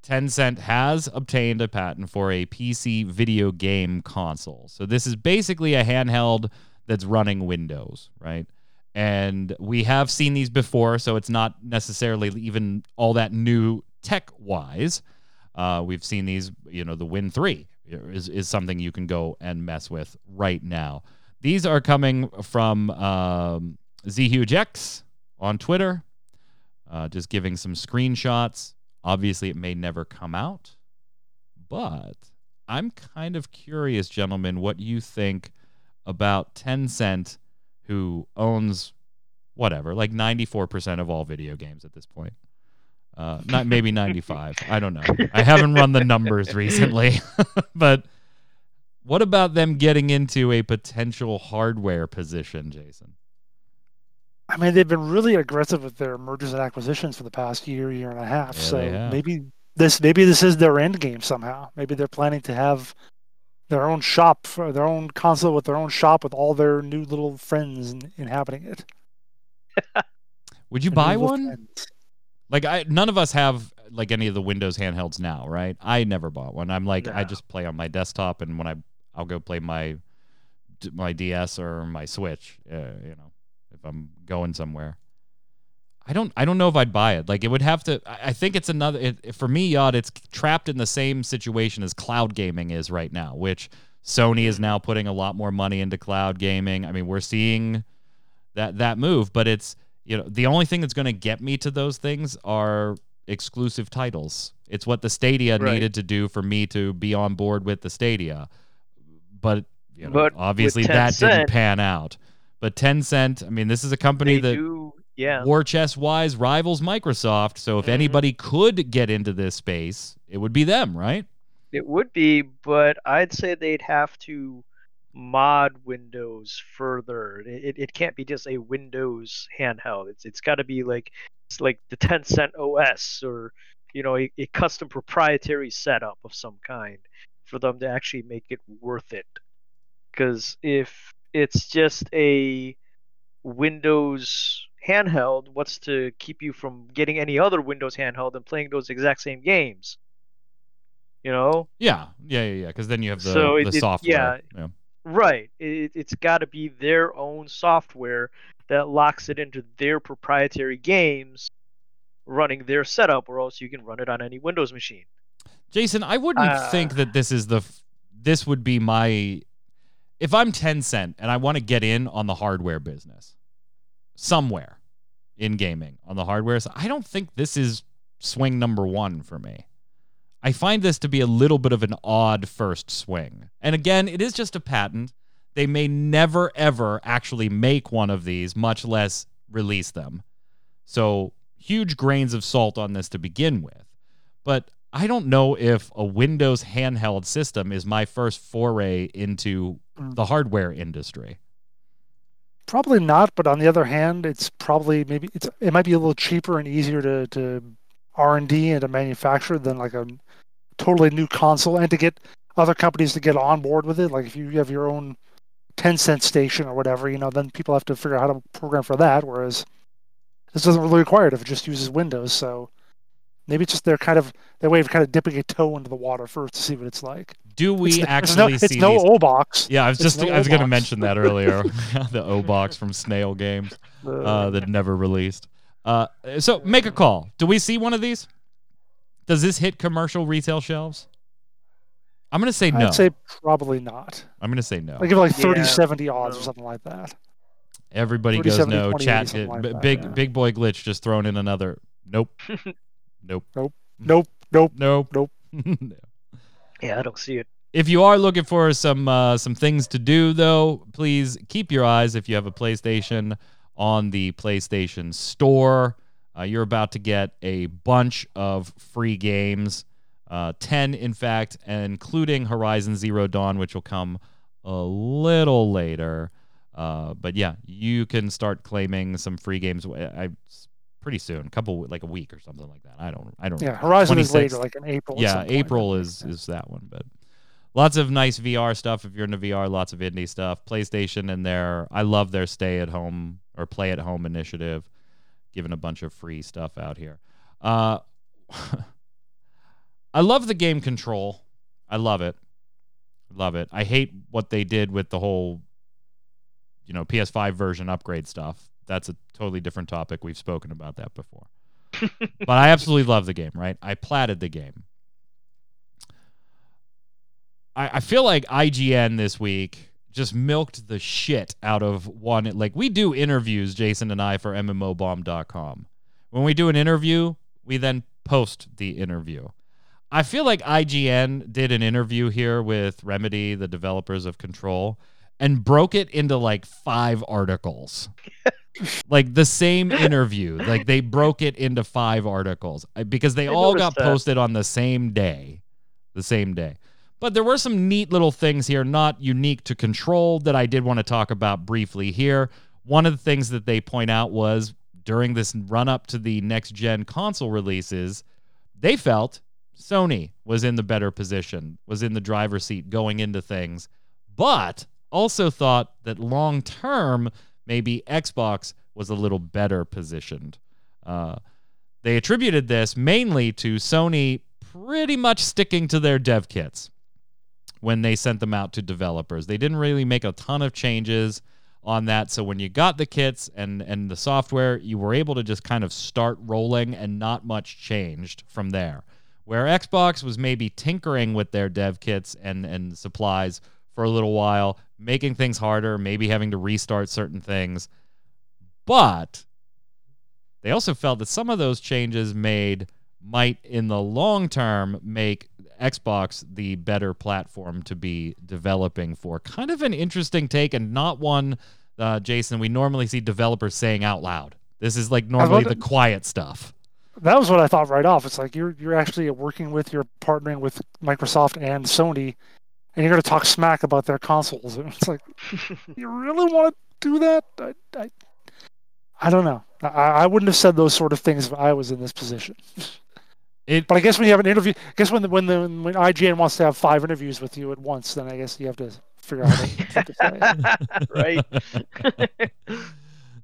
Tencent has obtained a patent for a PC video game console. So this is basically a handheld that's running Windows, right? And we have seen these before, so it's not necessarily even all that new tech wise. Uh, we've seen these, you know, the Win 3 is, is something you can go and mess with right now. These are coming from um, ZHugeX on Twitter, uh, just giving some screenshots. Obviously, it may never come out, but I'm kind of curious, gentlemen, what you think about Tencent, who owns whatever, like 94% of all video games at this point. Uh, not maybe 95. I don't know. I haven't run the numbers *laughs* recently, *laughs* but what about them getting into a potential hardware position, Jason? I mean, they've been really aggressive with their mergers and acquisitions for the past year, year and a half. Yeah, so maybe this, maybe this is their end game somehow. Maybe they're planning to have their own shop for their own console with their own shop with all their new little friends in, inhabiting it. *laughs* Would you Their buy one? friends. Like I none of us have like any of the Windows handhelds now, right? I never bought one. I'm like I just play on my desktop and when I I'll go play my my DS or my Switch, uh, you know, if I'm going somewhere. I don't I don't know if I'd buy it. Like it would have to I think it's another it, for me Yod it's trapped in the same situation as cloud gaming is right now, which Sony is now putting a lot more money into cloud gaming. I mean, we're seeing that that move, but it's you know the only thing that's going to get me to those things are exclusive titles. It's what the Stadia Right. needed to do for me to be on board with the Stadia, but you know, But obviously that didn't pan out. But Tencent, I mean, this is a company that do, yeah. war chest wise rivals Microsoft. So if Mhm. anybody could get into this space, it would be them, right? It would be, but I'd say they'd have to mod Windows further. It, it, can't be just a Windows handheld. It's it's got to be like it's like the Tencent OS or you know a, a custom proprietary setup of some kind for them to actually make it worth it. Because if it's just a Windows handheld, what's to keep you from getting any other Windows handheld and playing those exact same games? You know, Yeah, yeah, yeah, yeah. Because then you have the, So the it- it- software. yeah. Right. It, it's got to be their own software that locks it into their proprietary games running their setup, or else you can run it on any Windows machine. Jason, I wouldn't Uh, think that this is the. f- This would be my. If I'm Tencent and I want to get in on the hardware business, somewhere, in gaming on the hardware, side, I don't think this is swing number one for me. I find this to be a little bit of an odd first swing. And again, it is just a patent. They may never ever actually make one of these, much less release them. So, huge grains of salt on this to begin with. But I don't know if a Windows handheld system is my first foray into the hardware industry. Probably not, but on the other hand, it's probably maybe it's it might be a little cheaper and easier to to R and D and to manufacture than like a totally new console, and to get other companies to get on board with it. Like if you have your own Tencent station or whatever, you know, then people have to figure out how to program for that. Whereas this doesn't really require it if it just uses Windows. So maybe it's just their kind of their way of kind of dipping a toe into the water first to see what it's like. Do we It's, it's actually no, it's see no these? O box. Yeah, I was just no I was going to O-Box. mention that earlier. *laughs* *laughs* the O box from Snail Games uh, that never released. Uh, so make a call. Do we see one of these? Does this hit commercial retail shelves? I'm going to say no. I'd say probably not. I'm going to say no. I give it like 30 Yeah, 70 odds or something like that. Everybody 30, goes 70, no. Chat something like b- that, big yeah. big boy glitch just thrown in another. Nope. *laughs* nope. Nope, nope. Nope. Nope. Yeah, I don't see it. If you are looking for some uh, some things to do, though, please keep your eyes if you have a PlayStation on the PlayStation Store. Uh, you're about to get a bunch of free games Uh, 10, in fact, including Horizon Zero Dawn, which will come a little later. Uh, but yeah, you can start claiming some free games. I, pretty soon, a couple like a week or something like that. I don't, I don't. Yeah, Horizon is later, like in April. Yeah, April is is that one, but lots of nice VR stuff if you're into VR. Lots of indie stuff. PlayStation and their, I love their stay at home or play at home initiative, giving a bunch of free stuff out here. Uh, *laughs* I love the game Control. I love it. Love it. I hate what they did with the whole, you know, PS5 version upgrade stuff. That's a totally different topic. We've spoken about that before. *laughs* but I absolutely love the game, right? I platted the game. I, I feel like IGN this week just milked the shit out of one. Like, we do interviews, Jason and I, for MMOBomb.com. When we do an interview, we then post the interview. I feel like IGN did an interview here with Remedy, the developers of Control, and broke it into like five articles. *laughs* like the same interview. Like they broke it into five articles uh, because they I all got that. posted on the same day. The same day. But there were some neat little things here, not unique to Control, that I did want to talk about briefly here. One of the things that they point out was during this run up to the next gen console releases, they felt Sony was in the better position, was in the driver's seat going into things, but also thought that long term, maybe Xbox was a little better positioned. Uh, they attributed this mainly to Sony pretty much sticking to their dev kits when they sent them out to developers. They didn't really make a ton of changes on that. So when you got the kits and and the software, you were able to just kind of start rolling and not much changed from there where Xbox was maybe tinkering with their dev kits and, and supplies for a little while, making things harder, maybe having to restart certain things. But they also felt that some of those changes made might in the long term make Xbox the better platform to be developing for. Kind of an interesting take and not one, uh, Jason, we normally see developers saying out loud. This is like normally the quiet stuff that was what I thought right off. It's like you're you're actually working with, you're partnering with Microsoft and Sony, and you're going to talk smack about their consoles. And *laughs* it's like, *laughs* you really want to do that? I, I, I don't know. I, I wouldn't have said those sort of things if I was in this position. It, but I guess when you have an interview, I guess when the, when the when IGN wants to have five interviews with you at once, then I guess you have to figure out what to say. *laughs* right.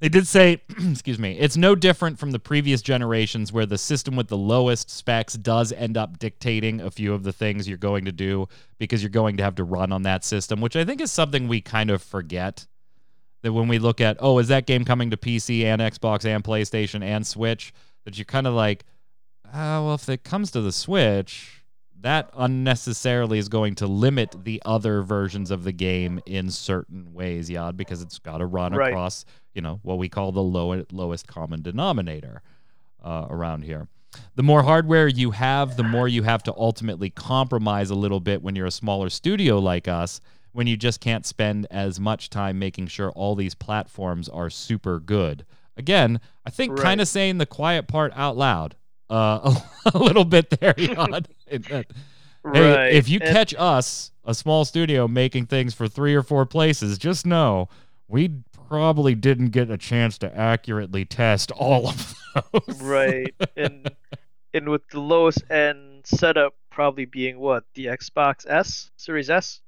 They did say, *clears throat* excuse me, it's no different from the previous generations where the system with the lowest specs does end up dictating a few of the things you're going to do because you're going to have to run on that system, which I think is something we kind of forget. That when we look at, oh, is that game coming to PC and Xbox and PlayStation and Switch? That you're kind of like, oh, well, if it comes to the Switch, that unnecessarily is going to limit the other versions of the game in certain ways, Yad, because it's got to run right. across, you know, what we call the low, lowest common denominator uh, around here. The more hardware you have, the more you have to ultimately compromise a little bit when you're a smaller studio like us, when you just can't spend as much time making sure all these platforms are super good. Again, I think right. kind of saying the quiet part out loud uh, a, *laughs* a, little bit there, Jan. *laughs* hey, right. if you and, catch us, a small studio, making things for three or four places, just know we probably didn't get a chance to accurately test all of those. right, *laughs* and and with the lowest end setup probably being what the Xbox S Series S.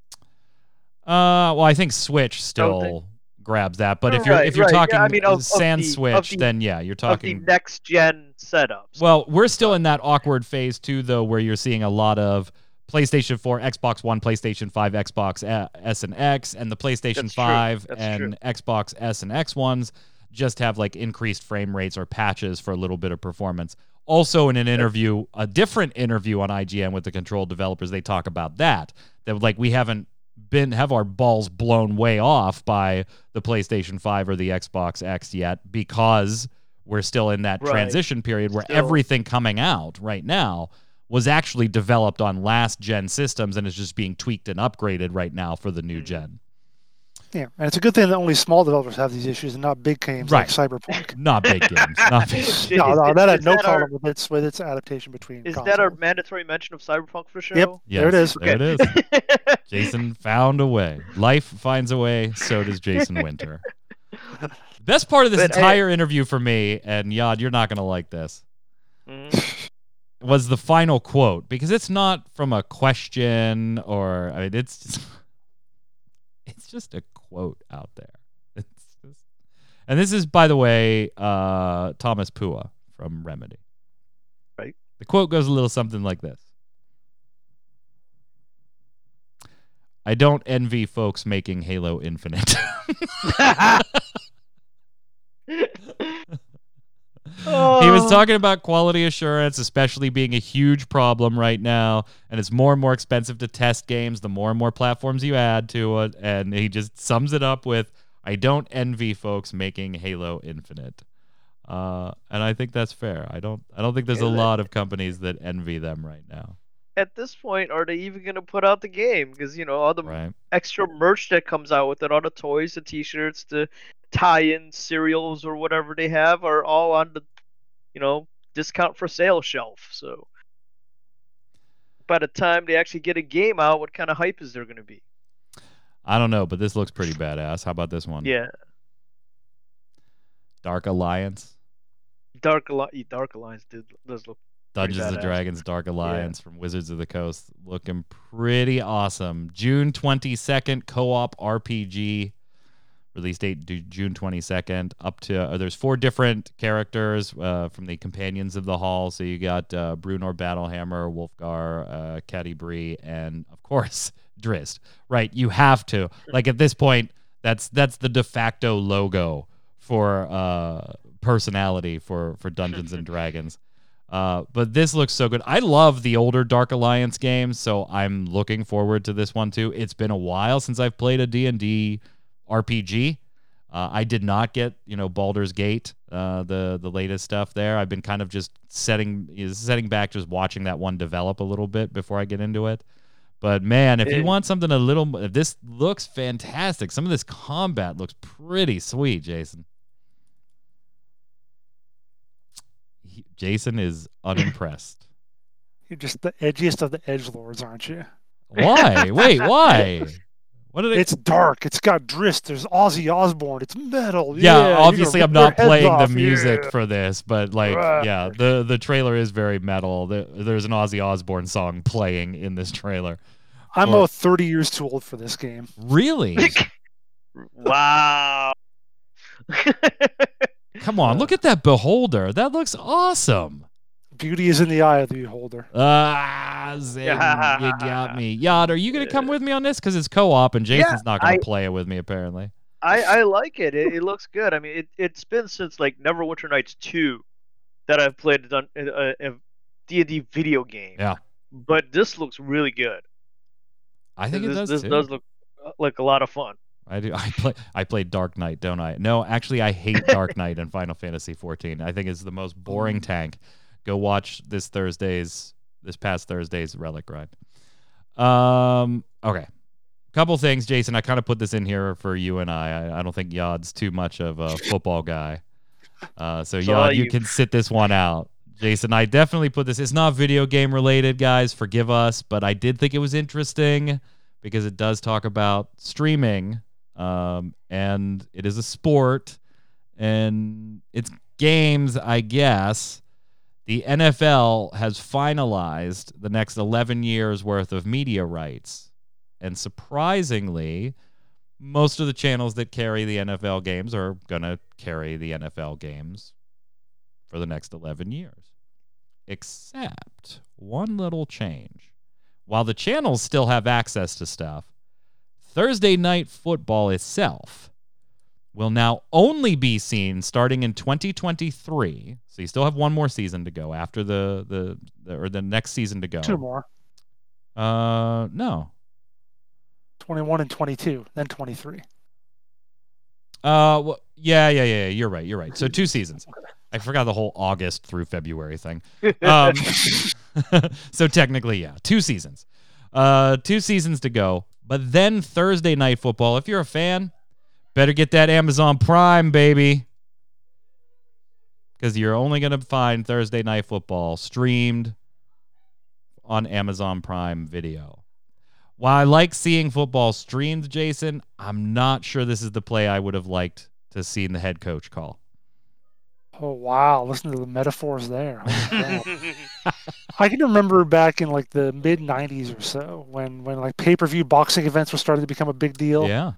Uh, well, I think Switch still grabs that. But if mm. you're right, if you're right. talking yeah, I mean, of, Sans of the, Switch, the, then yeah, you're talking next gen setups. Well, we're still in that awkward phase too, though, where you're seeing a lot of PlayStation 4, Xbox One, PlayStation 5, Xbox S and X, and the PlayStation 5 and true. Xbox S and X ones just have like increased frame rates or patches for a little bit of performance. Also, in an interview, a different interview on IGN with the control developers, they talk about that. That like we haven't been have our balls blown way off by the PlayStation 5 or the Xbox X yet because we're still in that right. transition period where still. everything coming out right now was actually developed on last gen systems and is just being tweaked and upgraded right now for the new mm-hmm. gen. Yeah, and it's a good thing that only small developers have these issues and not big games Right. like Cyberpunk. *laughs* Not big games. Not *laughs* big. No, no, that had no that our- problem with its with its adaptation between. Is that our mandatory mention of Cyberpunk for show? Yep. There it Yes, is. There it is. *laughs* Jason found a way. Life finds a way. So does Jason Winter. Best part of this But, entire interview for me, and Yad, you're not gonna like this, Mhm. was the final quote because it's not from a question or I mean it's just, it's just a quote out there. *laughs* It's just, and this is by the way uh, Thomas Puha from Remedy. Right. The quote goes a little something like this. I don't envy folks making Halo Infinite. *laughs* *laughs* He was Oh. talking about quality assurance, especially being a huge problem right now, and it's more and more expensive to test games the more and more platforms you add to it. And he just sums it up with, "I don't envy folks making Halo Infinite," uh, and I think that's fair. I don't, I don't think there's a lot of companies that envy them right now, At this point, are they even gonna put out the game? Because you know all the right? extra merch that comes out with it, all the toys, the T-shirts, the tie-in cereals or whatever they have, are all on the, you know, discount for sale shelf. So by the time they actually get a game out, what kind of hype is there gonna be? I don't know, but this looks pretty badass. How about this one? Yeah, Dark Alliance. Dark Alli- Dark Alliance did, does look Dungeons and. Dragons Dark Alliance from Wizards of the Coast looking pretty awesome. June 22nd co-op RPG release date June 22nd up to uh, there's four different characters uh, from the companions of the hall so you got uh, Bruenor Battlehammer, Wulfgar, uh, Catti-brie and of course *laughs* Drizzt. Right, you have to. Like at this point that's that's the de facto logo for uh personality for for Dungeons and *laughs* Dragons. Uh, but this looks so good. I love the older Dark Alliance games, so I'm looking forward to this one too. It's been a while since I've played a D&D RPG. Uh, I did not get, you know, Baldur's Gate, uh, the the latest stuff there. I've been kind of just setting setting back, just watching that one develop a little bit before I get into it. But man, if you want something a little, if this looks fantastic. Some of this combat looks pretty sweet, Jason. He- Jason is unimpressed. *laughs* You're just the edgiest of the edge lords, aren't you? Why? *laughs* Wait, why? What did it? It's dark. It's got Drizzt. There's Ozzy Osbourne. It's metal. yeah, you're obviously I'm not playing off, the music yeah. for this, but like, Right. yeah, the the trailer is very metal. There's an Ozzy Osbourne song playing in this trailer. I'm or- about 30 years too old for this game. Really? *laughs* wow. Come on, look at that beholder. That looks awesome. Beauty is in the eye of the beholder. Ah, Zing, you got me. *laughs* Yad, are you gonna come with me on this? Because it's co-op, and Yeah, Jason's not gonna play it with me apparently. I, I like it. it. It looks good. I mean, it, it's been since like Neverwinter Nights 2 that I've played a a, a D&D video game. Yeah. But this looks really good. I think this, it does This too. does look uh, like a lot of fun. I do. *laughs* I play. I played Dark Knight, don't I? No, actually, I hate Dark *laughs* Knight in Final Fantasy XIV. I think it's the most boring tank. Go watch this Thursday's, this past Thursday's Relic Ride. Um. Okay. Couple things, Jason. I kind of put this in here for you and I. I, I don't think Yod's too much of a football guy. Uh, so So Yod, you you. can sit this one out. Jason, I definitely put this. It's not video game related, guys. Forgive us, but I did think it was interesting because it does talk about streaming, um, and it is a sport, and it's games, I guess. The NFL has finalized the next 11 years worth of media rights, and surprisingly, most of the channels that carry the NFL games are gonna carry the NFL games for the next 11 years, except one little change. While the channels still have access to stuff, Thursday night football itself will now only be seen starting in 2023. So you still have one more season to go after the the, the or the next season to go. Two more. Uh, no. 21 and 22, then 23. Uh, well, yeah, yeah, yeah. yeah, You're right. You're right. So two *laughs* seasons. I forgot the whole August through February thing. *laughs* Um, *laughs* so technically, yeah, two seasons. Uh, two seasons to go. But then Thursday night football. If you're a fan, Better get that Amazon Prime, baby. Because you're only going to find Thursday Night Football streamed on Amazon Prime Video. While I like seeing football streamed, Jason, I'm not sure this is the play I would have liked to see the head coach call. Oh wow! Listen to the metaphors there. *laughs* I can remember back in like the mid '90s or so when when like pay per view boxing events were starting to become a big deal. Yeah.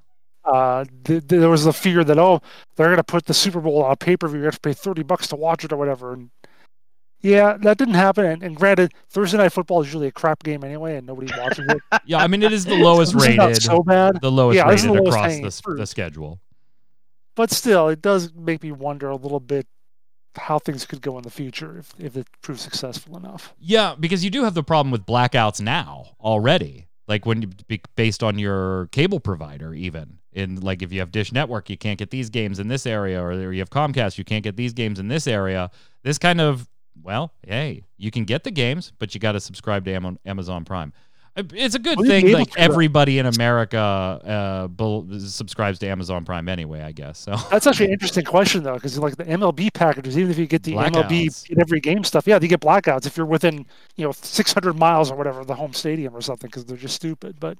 Uh, th- there was the fear that oh they're gonna put the Super Bowl on pay per view. You have to pay thirty bucks to watch it or whatever. And yeah, that didn't happen. And, and granted, Thursday night football is usually a crap game anyway, and nobody's watching it. *laughs* Yeah, I mean it is the lowest *laughs* This is not rated, so bad. the lowest Yeah, rated the lowest across the, the schedule. But still, it does make me wonder a little bit how things could go in the future if, if it proves successful enough. Yeah, because you do have the problem with blackouts now already. Like when you based on your cable provider, even in like if you have Dish Network, you can't get these games in this area, or you have Comcast, you can't get these games in this area. This kind of well, hey, you can get the games, but you got to subscribe to Amazon Prime. It's a good Well, thing. Like everybody in America uh, bel- subscribes to Amazon Prime anyway, I guess. So *laughs* That's actually an interesting question though, because like the MLB packages, even if you get the Blackouts. MLB in every game stuff, yeah, you get blackouts if you're within you know 600 miles or whatever of the home stadium or something, because they're just stupid. But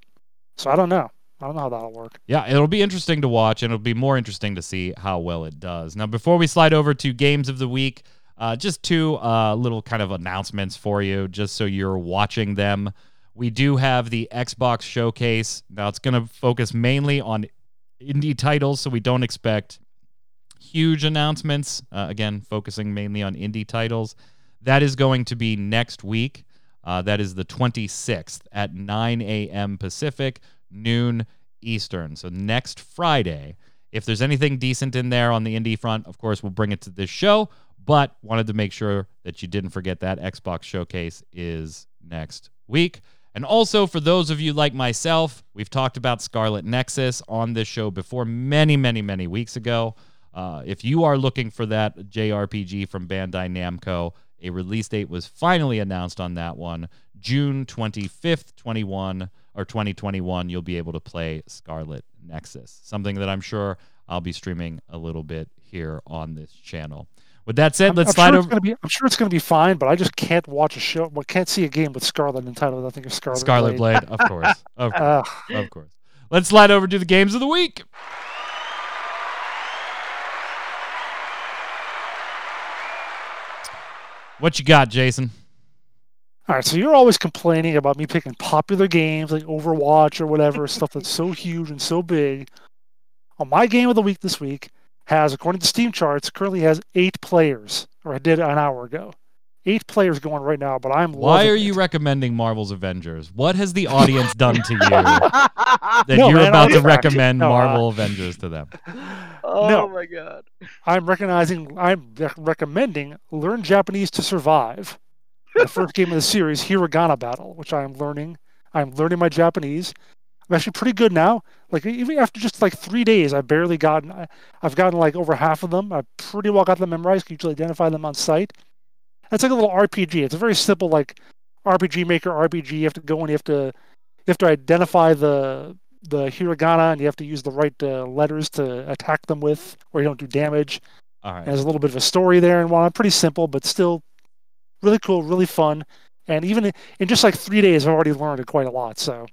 so I don't know. I don't know how that'll work. Yeah, it'll be interesting to watch, and it'll be more interesting to see how well it does. Now, before we slide over to games of the week, uh, just two uh, little kind of announcements for you, just so you're watching them. We do have the Xbox Showcase. Now, it's going to focus mainly on indie titles, so we don't expect huge announcements. Uh, again, focusing mainly on indie titles. That is going to be next week. Uh, that is the 26th at 9 a.m. Pacific, noon Eastern. So next Friday. If there's anything decent in there on the indie front, of course, we'll bring it to this show. But wanted to make sure that you didn't forget that Xbox Showcase is next week. And also, for those of you like myself, we've talked about Scarlet Nexus on this show before many, many, many weeks ago. Uh, if you are looking for that JRPG from Bandai Namco, a release date was finally announced on that one. June 25th, 21 or 2021, you'll be able to play Scarlet Nexus, something that I'm sure I'll be streaming a little bit here on this channel. With that said, I'm, let's I'm slide sure over be, I'm sure it's going to be fine, but I just can't watch a show. Well, can't see a game with Scarlet entitled. I think of Scarlet. Scarlet Blade. Blade, of course. *laughs* Of, Ugh. of course. Let's slide over to the games of the week. What you got, Jason? All right, so you're always complaining about me picking popular games like Overwatch or whatever, stuff that's so huge and so big. On my game of the week this week has, according to Steam charts, currently has eight players, or I did an hour ago. Eight players going right now, but I'm Why loving are you it. recommending Marvel's Avengers? What has the audience done to you *laughs* that No, you're man, about to I'm- recommend no, uh, Marvel Avengers to them? *laughs* oh No. my god. I'm recognizing, I'm recommending Learn Japanese to Survive. the first game of the series, Hiragana Battle, which I am learning. I'm learning my Japanese. I'm actually pretty good now. Like even after just like three days, I've barely gotten. I- I've gotten like over half of them. I pretty well got them memorized. Can usually identify them on sight. It's like a little RPG. It's a very simple like RPG Maker RPG. You have to go and you have to you have to identify the the hiragana and you have to use the right uh, letters to attack them with, or you don't do damage. All And there's a little bit of a story there and one. Pretty simple, but still really cool, really fun. And even in- just like three days, I've already learned quite a lot. So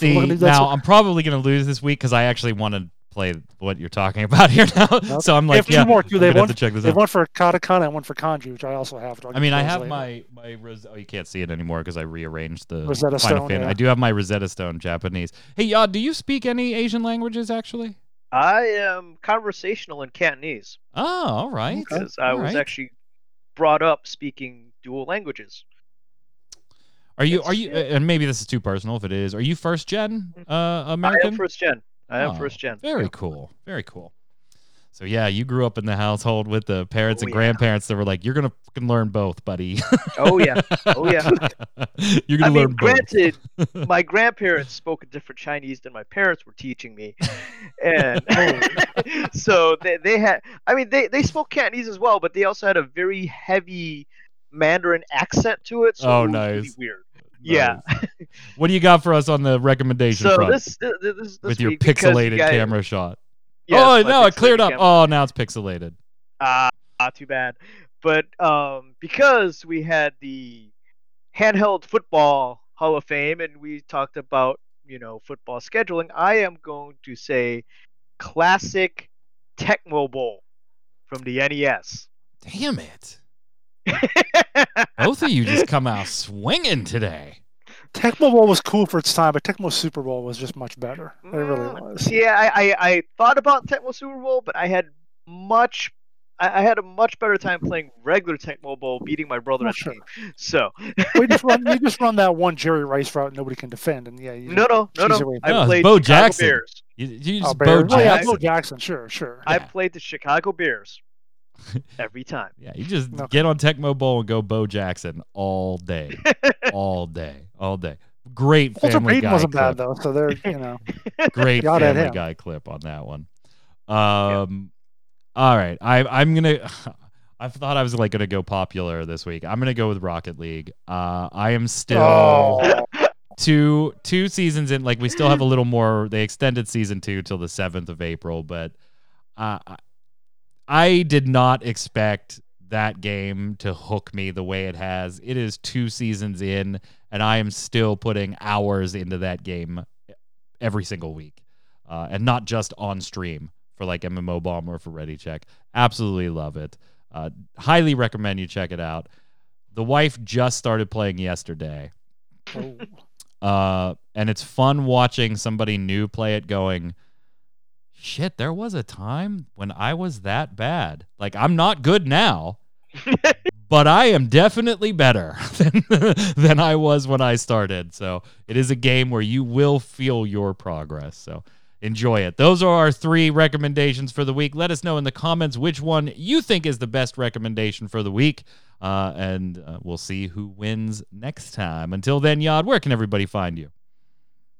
See, looking to do that now sort- I'm probably going to lose this week because I actually want to play what you're talking *laughs* about here now. Nope. so I'm They like, have two yeah, more, too. I'm They have want- to check this They out. have one for katakana and one for kanji, which I also have. I mean, I have my my Ros- oh, you can't see it anymore because I rearranged the Rosetta Final Stone, Fan- yeah. I do have my Rosetta Stone Japanese. Hey, y'all, do you speak any Asian languages actually? I am conversational in Cantonese Oh, all right. Okay. because I All was right. actually brought up speaking dual languages. Are you It's- are you yeah. and maybe this is too personal if it is. Are you first gen uh I American? am first gen. I am Oh, first gen. Very cool. Very cool. So yeah, you grew up in the household with the parents Oh, and yeah. grandparents that were like, "You're gonna fucking learn both, buddy." Oh yeah. Oh yeah. *laughs* You're gonna mean, learn both. granted, *laughs* my grandparents spoke a different Chinese than my parents were teaching me, and *laughs* so they, they had. I mean, they, they spoke Cantonese as well, but they also had a very heavy Mandarin accent to it. So Oh, it was really nice. weird. Yeah. What do you got for us on the recommendation So front this, this, this, this with your pixelated guys- camera shot? Yes, oh no, it cleared up. camera. Oh, now it's pixelated. Ah, not too bad. But um, because we had the handheld football Hall of Fame and we talked about you know football scheduling, I am going to say classic Tecmo Bowl from the NES. Damn it! *laughs* Both of you just come out swinging today. Tecmo Bowl was cool for its time, but Tecmo Super Bowl was just much better. It really Mm, was. Yeah, I, I, I thought about Tecmo Super Bowl, but I had much. I I had a much better time playing regular Tecmo Bowl, beating my brother Oh, at sure. game. So we just run, you *laughs* just run that one Jerry Rice route nobody can defend, and yeah, you no, no, no, no. I No, played Bo Chicago Jackson. Bears. You, you Oh, just Bears. Bo Oh, yeah, Jackson. Bo Jackson, sure, sure. I Yeah. played the Chicago Bears *laughs* every time. Yeah, you just Okay. get on Tecmo Bowl and go Bo Jackson all day, *laughs* all day, all day. Great Walter Family Payton Guy wasn't clip. bad though, so they're you *laughs* know. Great Yada at Family him. Guy clip on that one. Um, all right, I I'm gonna. I thought I was like gonna go popular this week. I'm gonna go with Rocket League. Uh, I am still two two seasons in. Like we still have a little more. They extended season two till the seventh of April, but uh, I- did not expect that game to hook me the way it has. It is two seasons in, and I am still putting hours into that game every single week, uh, and not just on stream for like MMO Bomb or for Ready Check. Absolutely love it. Uh, highly recommend you check it out. The wife just started playing yesterday. oh. Uh, and it's fun watching somebody new play it going, shit, there was a time when I was that bad. Like, I'm not good now, *laughs* but I am definitely better *laughs* than, than I was when I started. So it is a game where you will feel your progress. So enjoy it. Those are our three recommendations for the week. Let us know in the comments which one you think is the best recommendation for the week. Uh, and uh, we'll see who wins next time. Until then, Yod, where can everybody find you?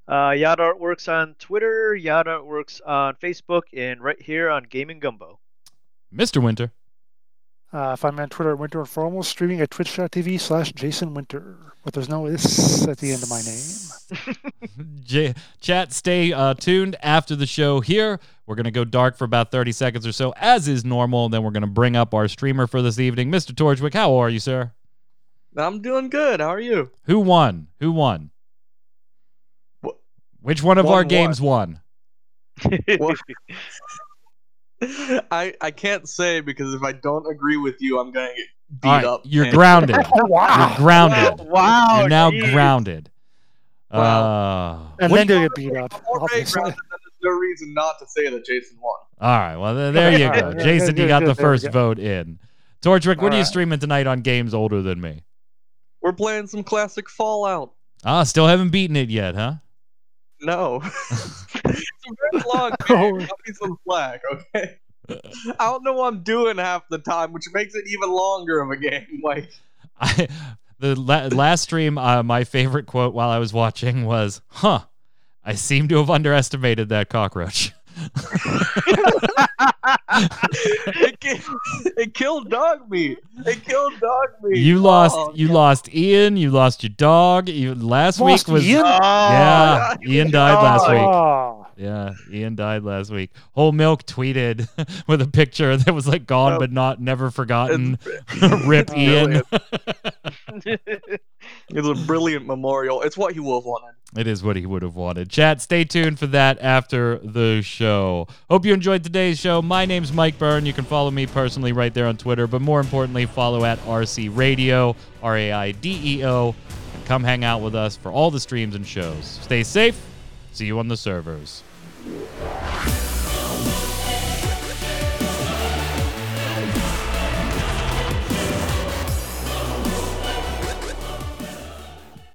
Uh, Yada Artworks on Twitter, Yada Artworks on Facebook, and right here on Gaming Gumbo. Mr. Winter. Uh, find me on Twitter at Winter Informal, streaming at twitch.tv slash Jason Winter. But there's no S at the end of my name. *laughs* J- chat, stay uh, tuned after the show here. We're going to go dark for about 30 seconds or so, as is normal. Then we're going to bring up our streamer for this evening. Mr. Torchwick, how are you, sir? I'm doing good. How are you? Who won? Who won? Wh- Which one of Won our what? games won? What? *laughs* I I can't say because if I don't agree with you, I'm gonna get beat All right, up. you're and- grounded. *laughs* Oh, You're wow. grounded. *laughs* wow. You're now geez. grounded. Wow. Uh, And what- then you'll get beat up. More vague obviously. grounded, no reason not to say that Jason won. all right. Well, th- there you go. right, yeah, Jason, you got good, the first go. vote in. Torchwick, what All are you streaming tonight on games older than me? We're playing some classic Fallout. Ah, still haven't beaten it yet, huh? No, *laughs* it's a very long game. Cut me some slack, okay? *laughs* I don't know what I'm doing half the time, which makes it even longer of a game. *laughs* Like, I the la- last stream, uh, my favorite quote while I was watching was, "Huh, I seem to have underestimated that cockroach." It, ki- it killed Dogmeat. It killed dog meat. you lost, Oh, you God. lost Ian, you lost your dog. You last Lost week was Ian? Oh, yeah, Ian died last week. Oh, Yeah, Ian died last week. Whole Milk tweeted *laughs* with a picture that was like gone Oh. but not never forgotten. *laughs* Rip Ian. *laughs* It's a brilliant memorial. It's what he would have wanted. It is what he would have wanted. Chat, stay tuned for that after the show. Hope you enjoyed today's show. My name's Mike Byrne. You can follow me personally right there on Twitter, but more importantly, follow at RC Radio, R A I D E O, come hang out with us for all the streams and shows. Stay safe. See you on the servers.